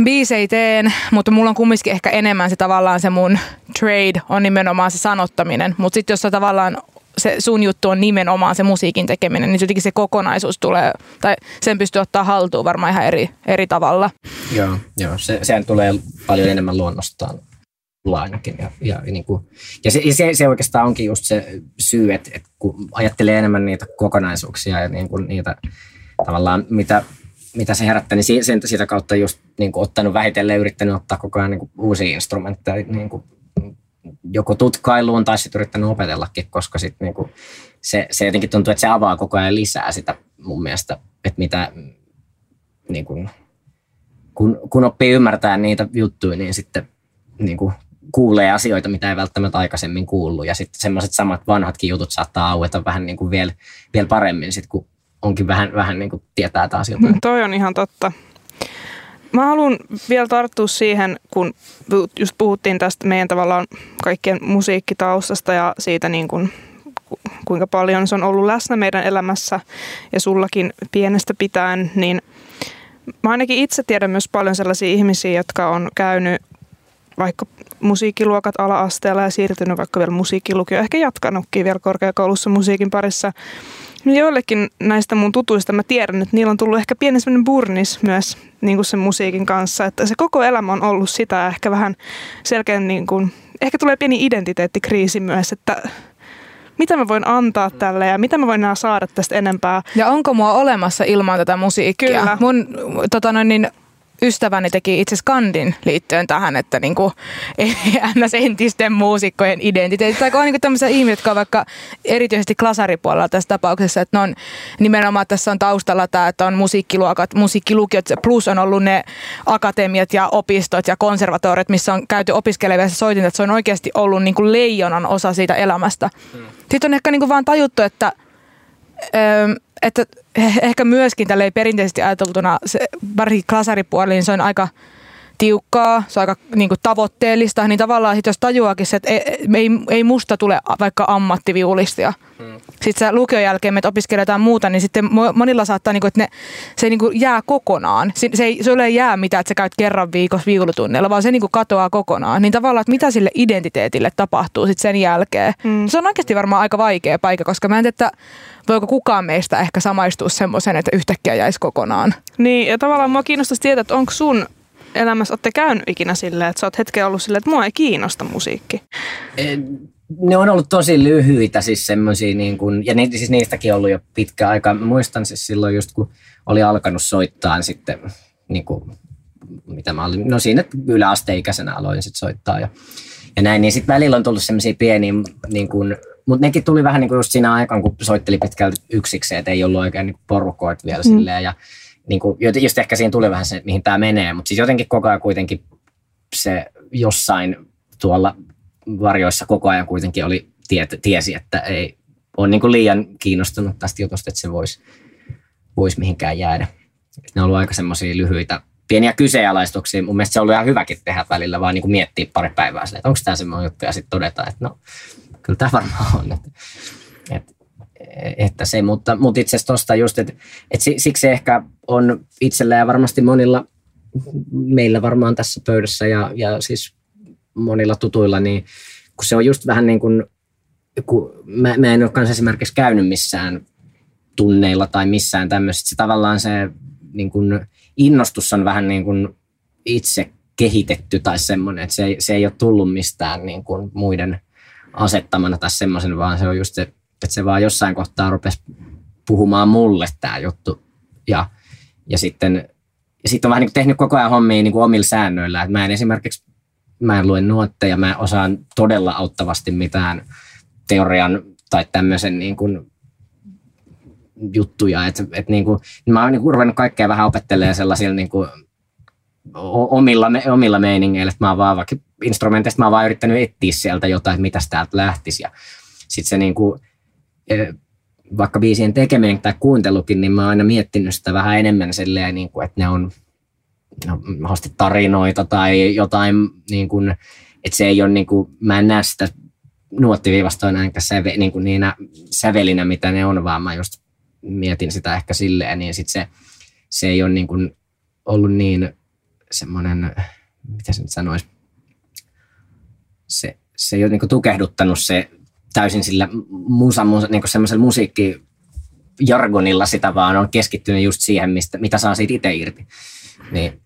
biisei teen, mutta mulla on kumminkin ehkä enemmän se tavallaan se mun trade on nimenomaan se sanottaminen. Mutta sitten jos se tavallaan se sun juttu on nimenomaan se musiikin tekeminen, niin jotenkin se kokonaisuus tulee, tai sen pystyy ottaa haltuun varmaan ihan eri, eri tavalla. Joo, joo. Se, sehän tulee paljon enemmän luonnostaan mulla ainakin. Ja, ja, niin kuin, ja, se, ja se, se, oikeastaan onkin just se syy, että, että kun ajattelee enemmän niitä kokonaisuuksia ja niin kuin niitä tavallaan, mitä, mitä se herättää, niin sen, sitä kautta just niin kuin ottanut vähitellen yrittänyt ottaa koko ajan niin kuin uusia instrumentteja niin kuin joko tutkailuun tai sitten yrittänyt opetellakin, koska sit niin kuin se, se jotenkin tuntuu, että se avaa koko ajan lisää sitä mun mielestä, että mitä niin kuin, kun, kun oppii ymmärtää niitä juttuja, niin sitten niin kuin kuulee asioita, mitä ei välttämättä aikaisemmin kuullut. Ja sitten semmoiset samat vanhatkin jutut saattaa aueta vähän niin kuin vielä, vielä paremmin, sit, kun onkin vähän, vähän niin kuin tietää taas jotain. Toi on ihan totta. Mä haluan vielä tarttua siihen, kun just puhuttiin tästä meidän tavallaan kaikkien musiikkitaustasta ja siitä niin kuin, kuinka paljon se on ollut läsnä meidän elämässä ja sullakin pienestä pitäen, niin mä ainakin itse tiedän myös paljon sellaisia ihmisiä, jotka on käynyt vaikka musiikkiluokat ala-asteella ja siirtynyt vaikka vielä musiikkilukio, ehkä jatkanutkin vielä korkeakoulussa musiikin parissa. Niin joillekin näistä mun tutuista mä tiedän, että niillä on tullut ehkä pieni sellainen burnis myös niin kuin sen musiikin kanssa, että se koko elämä on ollut sitä ehkä vähän selkeä, niin kuin, ehkä tulee pieni identiteettikriisi myös, että mitä mä voin antaa tälle ja mitä mä voin enää saada tästä enempää. Ja onko mua olemassa ilman tätä musiikkia? Kyllä. Mun tota noin, niin ystäväni teki itse skandin liittyen tähän, että niinku, ei ns. entisten muusikkojen identiteetti. Tai on niinku tämmöisiä ihmisiä, jotka on vaikka erityisesti klasaripuolella tässä tapauksessa, että on nimenomaan tässä on taustalla tämä, että on musiikkiluokat, musiikkilukiot, plus on ollut ne akatemiat ja opistot ja konservatoriot, missä on käyty opiskelevissa soitinta, että se on oikeasti ollut niinku leijonan osa siitä elämästä. Hmm. Sitten on ehkä niinku vaan tajuttu, että, että ehkä myöskin tälle perinteisesti ajateltuna se varsinkin klasaripuoli, niin se on aika tiukkaa, se on aika niin kuin, tavoitteellista, niin tavallaan sit jos tajuakin se, että ei, ei, ei musta tule vaikka ammattiviulistia. Hmm. Sitten sä lukion jälkeen menet opiskelemaan jotain muuta, niin sitten monilla saattaa, niin kuin, että ne, se niin kuin, jää kokonaan. Se, se ei sulle ei jää mitään, että sä käyt kerran viikossa viulutunneilla, vaan se niin kuin, katoaa kokonaan. Niin tavallaan, että mitä sille identiteetille tapahtuu sitten sen jälkeen. Hmm. Se on oikeasti varmaan aika vaikea paikka, koska mä en tiedä, että voiko kukaan meistä ehkä samaistua semmoisen, että yhtäkkiä jäisi kokonaan. Niin, ja tavallaan mua kiinnostaisi tietää, että onko sun elämässä, olette käynyt ikinä silleen, että sä oot hetken ollut silleen, että mua ei kiinnosta musiikki? Ne on ollut tosi lyhyitä siis semmoisia, niin kun, ja ni, siis niistäkin on ollut jo pitkä aika. Mä muistan siis silloin just, kun oli alkanut soittaa niin sitten, niin kuin, mitä mä olin, no siinä yläasteikäisenä aloin sitten soittaa ja, ja näin, niin sitten välillä on tullut semmoisia pieniä niin kuin, mutta nekin tuli vähän niin kuin just siinä aikaan, kun soitteli pitkälti yksikseen, että ei ollut oikein niin porukoit vielä mm. silleen. Ja niin kuin, just ehkä siinä tuli vähän se, mihin tämä menee. Mutta siis jotenkin koko ajan kuitenkin se jossain tuolla varjoissa koko ajan kuitenkin oli, tiet, tiesi, että ei ole niin kuin liian kiinnostunut tästä jutusta, että se voisi vois mihinkään jäädä. Et ne on ollut aika semmoisia lyhyitä, pieniä kyseenalaistuksia. Mun mielestä se on ollut ihan hyväkin tehdä välillä, vaan niin kuin miettiä pari päivää sille, että onko tämä semmoinen juttu, ja sitten todeta, että no kyllä tämä varmaan on. Että, että, että se, mutta, mutta itse asiassa tuosta just, että, että siksi ehkä on itsellä ja varmasti monilla, meillä varmaan tässä pöydässä ja, ja siis monilla tutuilla, niin kun se on just vähän niin kuin, kun mä, mä en ole kanssa esimerkiksi käynyt missään tunneilla tai missään tämmöistä, se tavallaan se niin kuin innostus on vähän niin kuin itse kehitetty tai semmoinen, että se ei, se ei ole tullut mistään niin kuin muiden – asettamana tai semmoisen, vaan se on just se, että se vaan jossain kohtaa rupesi puhumaan mulle tämä juttu. Ja, ja sitten ja sitten on vähän niin tehnyt koko ajan hommia niin kuin omilla säännöillä. Että mä en esimerkiksi, mä en lue nuotteja, mä osaan todella auttavasti mitään teorian tai tämmöisen niin kuin juttuja. Että et niin kuin, mä oon niin kuin ruvennut kaikkea vähän opettelemaan sellaisilla niin kuin omilla, omilla meiningeillä, että mä oon vaan vaikka instrumenteista mä oon vaan yrittänyt etsiä sieltä jotain, että mitä täältä lähtisi. Ja sitten se niin kuin, e, vaikka biisien tekeminen tai kuuntelukin, niin mä oon aina miettinyt sitä vähän enemmän silleen, niin kuin, että ne on no, tarinoita tai jotain, niin kuin, että se ei ole, niin kuin, mä en näe sitä nuottiviivastoina enkä säve, niin kuin niinä sävelinä, mitä ne on, vaan mä just mietin sitä ehkä silleen, niin sitten se, se ei ole niin kuin ollut niin semmoinen, mitä se nyt sanoisi, se, se ei ole niin tukehduttanut se täysin sillä musa, musa niin semmoisella musiikkijargonilla sitä, vaan on keskittynyt just siihen, mistä, mitä saa siitä itse irti. Niin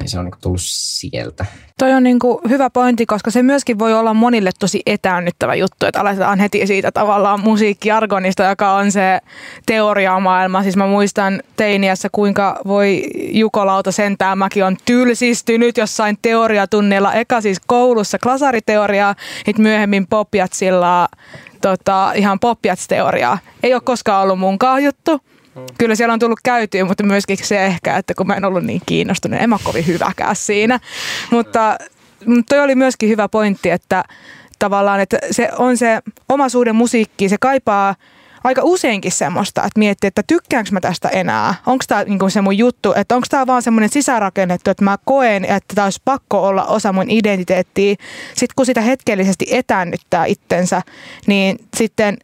ei se on niin tullut sieltä. Toi on niin hyvä pointti, koska se myöskin voi olla monille tosi etäännyttävä juttu, että aletaan heti siitä tavallaan musiikkiargonista, joka on se teoriamaailma. Siis mä muistan teiniässä, kuinka voi Jukolauta sentään, mäkin on tylsistynyt jossain teoriatunnilla. Eka siis koulussa klasariteoriaa, sitten myöhemmin popjatsilla tota, ihan popjats-teoriaa. Ei ole koskaan ollut munkaan juttu Kyllä siellä on tullut käytyä, mutta myöskin se ehkä, että kun mä en ollut niin kiinnostunut, en mä kovin hyväkään siinä. Mutta toi oli myöskin hyvä pointti, että tavallaan, että se on se omaisuuden musiikki, se kaipaa aika useinkin semmoista, että miettii, että tykkäänkö mä tästä enää. Onko tämä niinku se mun juttu, että onko tämä vaan semmoinen sisärakennettu, että mä koen, että tämä olisi pakko olla osa mun identiteettiä. Sitten kun sitä hetkellisesti etäännyttää itsensä, niin sitten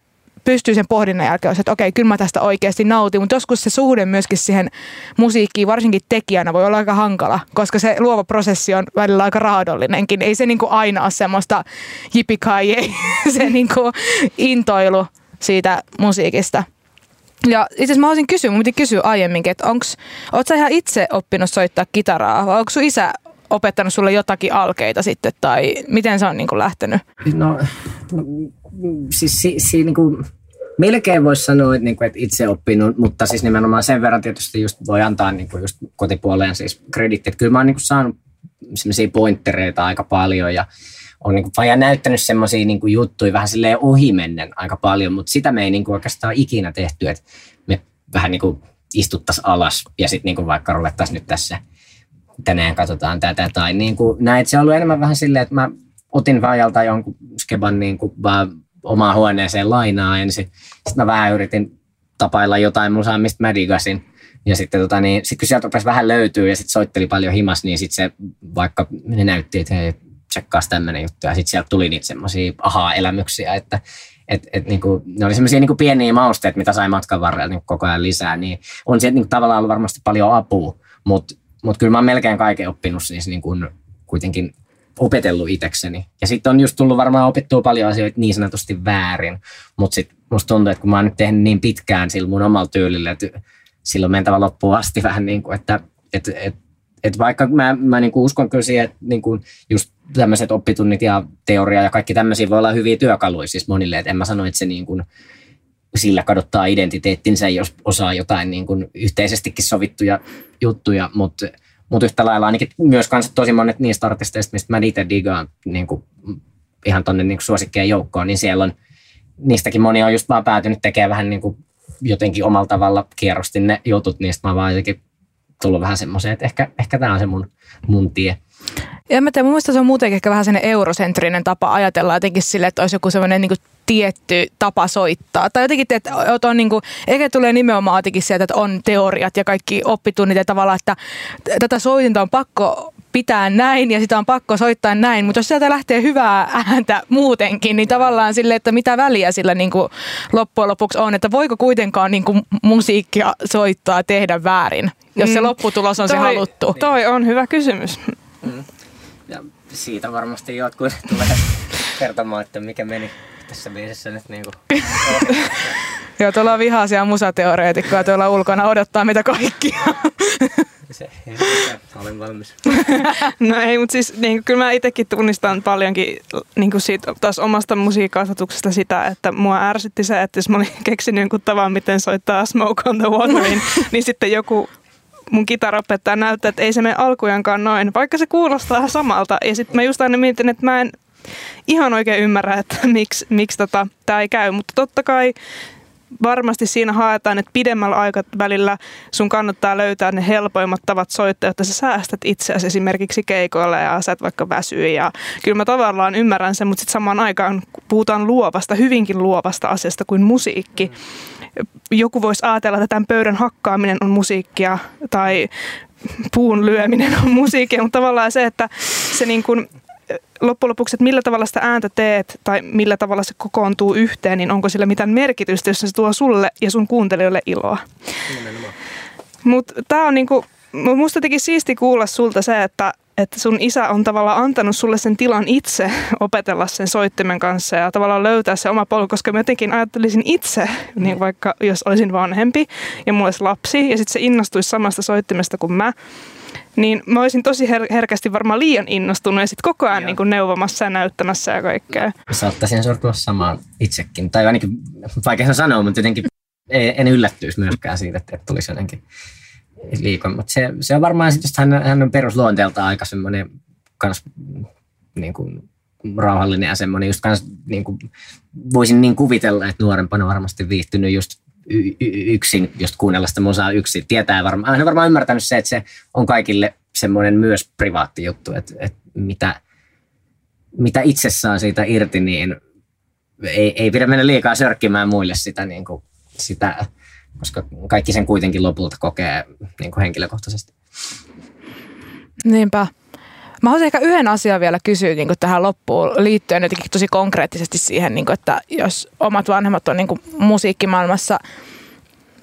pystyy sen pohdinnan jälkeen, että okei, kyllä mä tästä oikeasti nautin, mutta joskus se suhde myöskin siihen musiikkiin, varsinkin tekijänä, voi olla aika hankala, koska se luova prosessi on välillä aika raadollinenkin. Ei se niin kuin aina ole semmoista jipikai, (laughs) se niin kuin intoilu siitä musiikista. Ja itse asiassa mä haluaisin kysyä, mun kysyä aiemminkin, että onko, oot sä ihan itse oppinut soittaa kitaraa vai onko sun isä opettanut sulle jotakin alkeita sitten tai miten se on niin kuin lähtenyt? No siis si, si, niin kuin, melkein voisi sanoa, että, niin kuin, että itse oppinut, mutta siis nimenomaan sen verran tietysti just voi antaa niin kuin just kotipuoleen siis kreditti. Kyllä mä oon niin kuin saanut sellaisia pointtereita aika paljon ja on niin kuin, näyttänyt semmoisia niin juttuja vähän silleen ohimennen aika paljon, mutta sitä me ei niin kuin oikeastaan ikinä tehty, että me vähän niin kuin istuttaisiin alas ja sitten niin vaikka ruvettaisiin nyt tässä tänään katsotaan tätä tai niin kuin näin. Se on ollut enemmän vähän silleen, että mä otin vajalta jonkun skeban niin kuin vaan omaan huoneeseen lainaa ensin. Sitten mä vähän yritin tapailla jotain musaa, mistä mä digasin. Ja sitten tota, niin, sit kun sieltä rupesi vähän löytyy ja sitten soitteli paljon himas, niin sitten se vaikka ne näytti, että hei, tsekkaas tämmöinen juttu. Ja sitten sieltä tuli niitä semmoisia ahaa-elämyksiä, että et, et, niin kuin, ne oli semmoisia niin pieniä mausteita, mitä sai matkan varrella niin koko ajan lisää. Niin on sieltä niin kuin, tavallaan ollut varmasti paljon apua, mutta mut kyllä mä oon melkein kaiken oppinut siis niin kuin, kuitenkin opetellut itsekseni. Ja sitten on just tullut varmaan opittua paljon asioita niin sanotusti väärin, mutta sitten musta tuntuu, että kun mä oon nyt tehnyt niin pitkään sillä mun omalla tyylillä, että silloin mentävä loppuun asti vähän niin kuin, että et, et, et vaikka mä, mä niin kuin uskon kyllä siihen, että niin kuin just tämmöiset oppitunnit ja teoria ja kaikki tämmöisiä voi olla hyviä työkaluja siis monille, että en mä sano, että se niin kuin sillä kadottaa identiteettinsä, jos osaa jotain niin kuin yhteisestikin sovittuja juttuja, mutta mutta yhtä lailla ainakin myös kans tosi monet niistä artisteista, mistä mä itse digaan niin kuin ihan tonne niin suosikkeen joukkoon, niin siellä on, niistäkin moni on just vaan päätynyt tekemään vähän niin kuin jotenkin omalla tavalla kierrosti ne jutut, niistä mä vaan jotenkin tullut vähän semmoiseen, että ehkä, ehkä tämä on se mun, mun tie. Ja mä tiedän, mun mielestä se on muutenkin ehkä vähän sellainen eurosentrinen tapa ajatella jotenkin sille, että olisi joku semmoinen niin tietty tapa soittaa. Tai jotenkin, että on niin kuin, ehkä tulee nimenomaan jotenkin sieltä, että on teoriat ja kaikki oppitunnit ja tavallaan, että tätä soitinta on pakko pitää näin ja sitä on pakko soittaa näin, mutta jos sieltä lähtee hyvää ääntä muutenkin, niin tavallaan sille, että mitä väliä sillä niin kuin loppujen lopuksi on, että voiko kuitenkaan niin kuin musiikkia soittaa tehdä väärin, jos se mm. lopputulos on toi, se haluttu? Toi on hyvä kysymys. Mm. Ja siitä varmasti jotkut (laughs) tulee kertomaan, että mikä meni tässä biisissä nyt niin kuin. (laughs) Joo, tuolla on vihaisia musateoreetikkoja tuolla ulkona odottaa mitä kaikkia. (laughs) Se, olen valmis. no ei, mutta siis niin, kyllä mä itsekin tunnistan paljonkin niin kuin siitä taas omasta musiikkasvatuksesta sitä, että mua ärsytti se, että jos mä olin keksinyt jonkun tavan, miten soittaa Smoke on the Waterin, niin sitten joku mun kitarapettaja näyttää, että ei se mene alkujankaan noin, vaikka se kuulostaa samalta. Ja sitten mä just aina mietin, että mä en ihan oikein ymmärrä, että (laughs) miksi, miksi tota, tämä ei käy. Mutta totta kai varmasti siinä haetaan, että pidemmällä aikavälillä sun kannattaa löytää ne helpoimmat tavat soittaa, että sä säästät itseäsi esimerkiksi keikoilla ja sä et vaikka väsyy. Ja kyllä mä tavallaan ymmärrän sen, mutta sitten samaan aikaan puhutaan luovasta, hyvinkin luovasta asiasta kuin musiikki. Joku voisi ajatella, että tämän pöydän hakkaaminen on musiikkia tai puun lyöminen on musiikkia, mutta tavallaan se, että se niin kuin loppujen lopuksi, että millä tavalla sitä ääntä teet tai millä tavalla se kokoontuu yhteen, niin onko sillä mitään merkitystä, jos se tuo sulle ja sun kuuntelijoille iloa. Mutta tämä on niinku musta teki siisti kuulla sulta se, että, että sun isä on tavallaan antanut sulle sen tilan itse (laughs) opetella sen soittimen kanssa ja tavallaan löytää se oma polku, koska mä jotenkin ajattelisin itse, niin vaikka jos olisin vanhempi ja mulla olisi lapsi ja sitten se innostuisi samasta soittimesta kuin mä, niin mä olisin tosi her- herkästi varmaan liian innostunut ja sitten koko ajan niin kuin neuvomassa ja näyttämässä ja kaikkea. Saattaisin sortua samaan itsekin. Tai ainakin vaikea sanoa, mutta jotenkin (laughs) en yllättyisi myöskään siitä, että tulisi jotenkin liikaa. Mutta se, se on varmaan sitten, hän, hän on perusluonteeltaan aika semmoinen kans, niin kuin, rauhallinen ja semmoinen just kans, niin kuin, voisin niin kuvitella, että nuorempana varmasti viihtynyt just yksin, just kuunnella sitä musaa yksin. Tietää varmaan, on varmaan ymmärtänyt se, että se on kaikille semmoinen myös privaatti juttu, että, että mitä, mitä itse saa siitä irti, niin ei, ei pidä mennä liikaa sörkkimään muille sitä, niin kuin, sitä koska kaikki sen kuitenkin lopulta kokee niin kuin henkilökohtaisesti. Niinpä. Mä haluaisin ehkä yhden asian vielä kysyä niin tähän loppuun liittyen jotenkin tosi konkreettisesti siihen, niin kuin, että jos omat vanhemmat on niin kuin musiikkimaailmassa –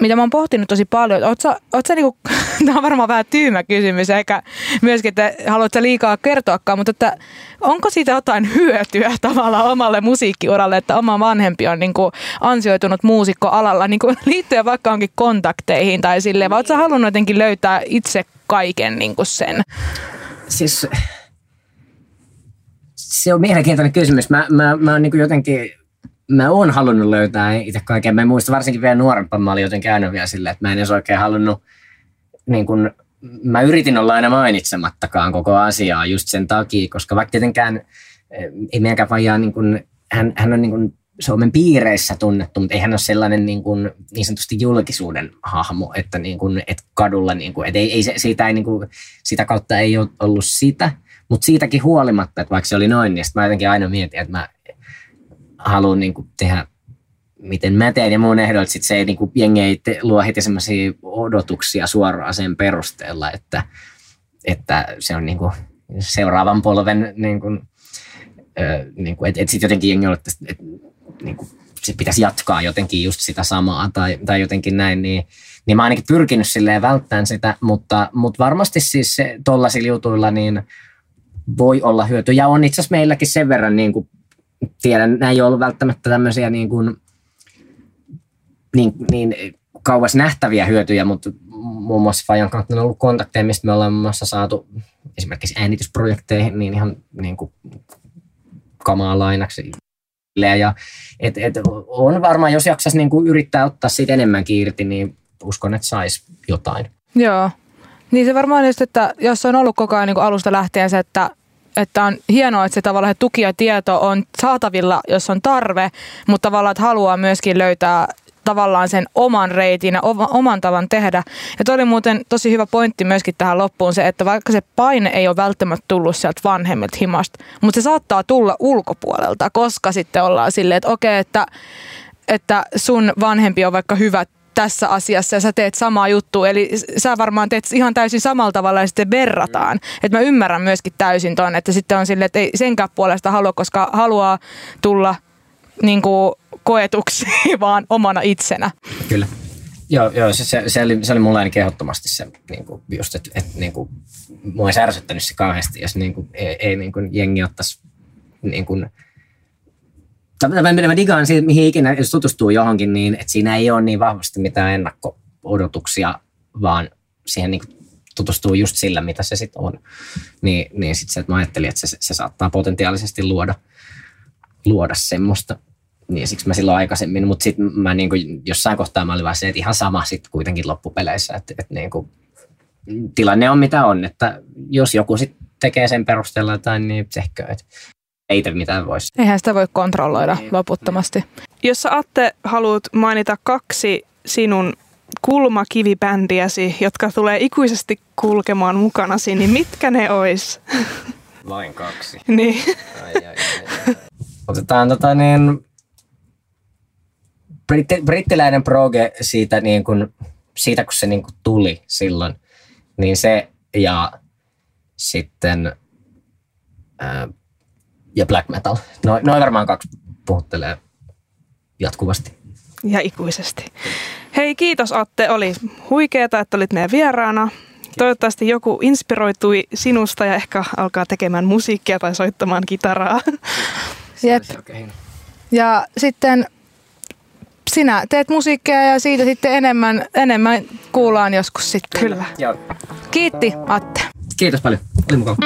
mitä mä oon pohtinut tosi paljon, oot sä, oot sä niinku, (laughs) tämä on varmaan vähän tyymä kysymys, eikä myöskin, että haluat sä liikaa kertoakaan, mutta että onko siitä jotain hyötyä tavallaan omalle musiikkiuralle, että oma vanhempi on niinku ansioitunut muusikkoalalla niinku (laughs) liittyen vaikka onkin kontakteihin tai silleen, vai oot sä halunnut jotenkin löytää itse kaiken niinku sen? Siis se on mielenkiintoinen kysymys. Mä, mä, mä oon niin jotenkin mä oon halunnut löytää itse kaiken. Mä muistan varsinkin vielä nuorempana, mä olin jotenkin aina vielä silleen, että mä en edes oikein halunnut, niin kun, mä yritin olla aina mainitsemattakaan koko asiaa just sen takia, koska vaikka tietenkään eh, ei meidänkään vajaa, niin kun, hän, hän on niin kun Suomen piireissä tunnettu, mutta ei hän ole sellainen niin, kuin, niin sanotusti julkisuuden hahmo, että, niin kuin, että kadulla, niin kuin, että ei, ei, siitä, ei, niin kuin, sitä kautta ei ole ollut sitä, mutta siitäkin huolimatta, että vaikka se oli noin, niin mä jotenkin aina mietin, että mä haluan niin kuin tehdä miten mä teen. Ja mun ehdoilla, että se ei, niin kuin, jengi ei te, luo heti semmoisia odotuksia suoraan sen perusteella, että, että se on niin kuin seuraavan polven niin kuin, niin kuin, että, että sitten jotenkin jengi että niin kuin, se pitäisi jatkaa jotenkin just sitä samaa tai, tai jotenkin näin, niin, niin mä ainakin pyrkinyt silleen välttämään sitä, mutta, mutta varmasti siis se, tollaisilla jutuilla niin voi olla hyöty. Ja on itse asiassa meilläkin sen verran niin kuin tiedän, nämä ei ole ollut välttämättä tämmöisiä niin, kuin, niin, niin kauas nähtäviä hyötyjä, mutta muun muassa Fajan kautta on ollut kontakteja, mistä me ollaan muun muassa saatu esimerkiksi äänitysprojekteihin niin ihan niin kuin kamaa lainaksi. Ja et, et on varmaan, jos jaksaisi niin kuin yrittää ottaa siitä enemmän irti, niin uskon, että saisi jotain. Joo. Niin se varmaan just, että jos on ollut koko ajan niin kuin alusta lähtien se, että että on hienoa, että se tavallaan tuki ja tieto on saatavilla, jos on tarve, mutta tavallaan, että haluaa myöskin löytää tavallaan sen oman reitin ja oman tavan tehdä. Ja toi oli muuten tosi hyvä pointti myöskin tähän loppuun se, että vaikka se paine ei ole välttämättä tullut sieltä vanhemmilta himasta, mutta se saattaa tulla ulkopuolelta, koska sitten ollaan silleen, että okei, että että sun vanhempi on vaikka hyvä tässä asiassa ja sä teet samaa juttua. Eli sä varmaan teet ihan täysin samalla tavalla ja sitten verrataan. Että mä ymmärrän myöskin täysin ton, että sitten on silleen, että ei senkään puolesta halua, koska haluaa tulla niin kuin koetuksi, (laughs) vaan omana itsenä. Kyllä. Joo, joo se, se, se, oli, se oli mulla ainakin ehdottomasti se, niin kuin, just, että, että niin kuin, mua olisi ärsyttänyt se kauheasti, jos niin kuin, ei, ei niin kuin, jengi ottaisi niin kuin, mä digaan siitä, mihin ikinä, jos tutustuu johonkin, niin että siinä ei ole niin vahvasti mitään ennakko-odotuksia, vaan siihen niin tutustuu just sillä, mitä se sitten on. Niin, niin sitten se, että mä ajattelin, että se, se saattaa potentiaalisesti luoda, luoda semmoista. Niin siksi mä silloin aikaisemmin, mutta sitten mä niin kuin, jossain kohtaa mä olin vaan se, että ihan sama sitten kuitenkin loppupeleissä, että, että niin kuin, tilanne on mitä on, että jos joku sitten tekee sen perusteella jotain, niin tehkö. Että ei te mitään voisi. Eihän sitä voi kontrolloida niin, loputtomasti. Jos sä Atte haluat mainita kaksi sinun kulmakivibändiäsi, jotka tulee ikuisesti kulkemaan mukanasi, niin mitkä ne ois? Vain kaksi. niin. Ai, ai, ai, ai. Otetaan tota niin, britti, brittiläinen proge siitä, niin kun, siitä kun se niin kun tuli silloin, niin se ja sitten ää, ja black metal. Noin noi varmaan kaksi puhuttelee jatkuvasti. Ja ikuisesti. Hei, kiitos Atte. Oli huikeeta, että olit meidän vieraana. Toivottavasti joku inspiroitui sinusta ja ehkä alkaa tekemään musiikkia tai soittamaan kitaraa. Jep. Ja sitten sinä teet musiikkia ja siitä sitten enemmän, enemmän kuullaan joskus sitten. Kyllä. Joo. Kiitti Atte. Kiitos paljon. Oli mukava.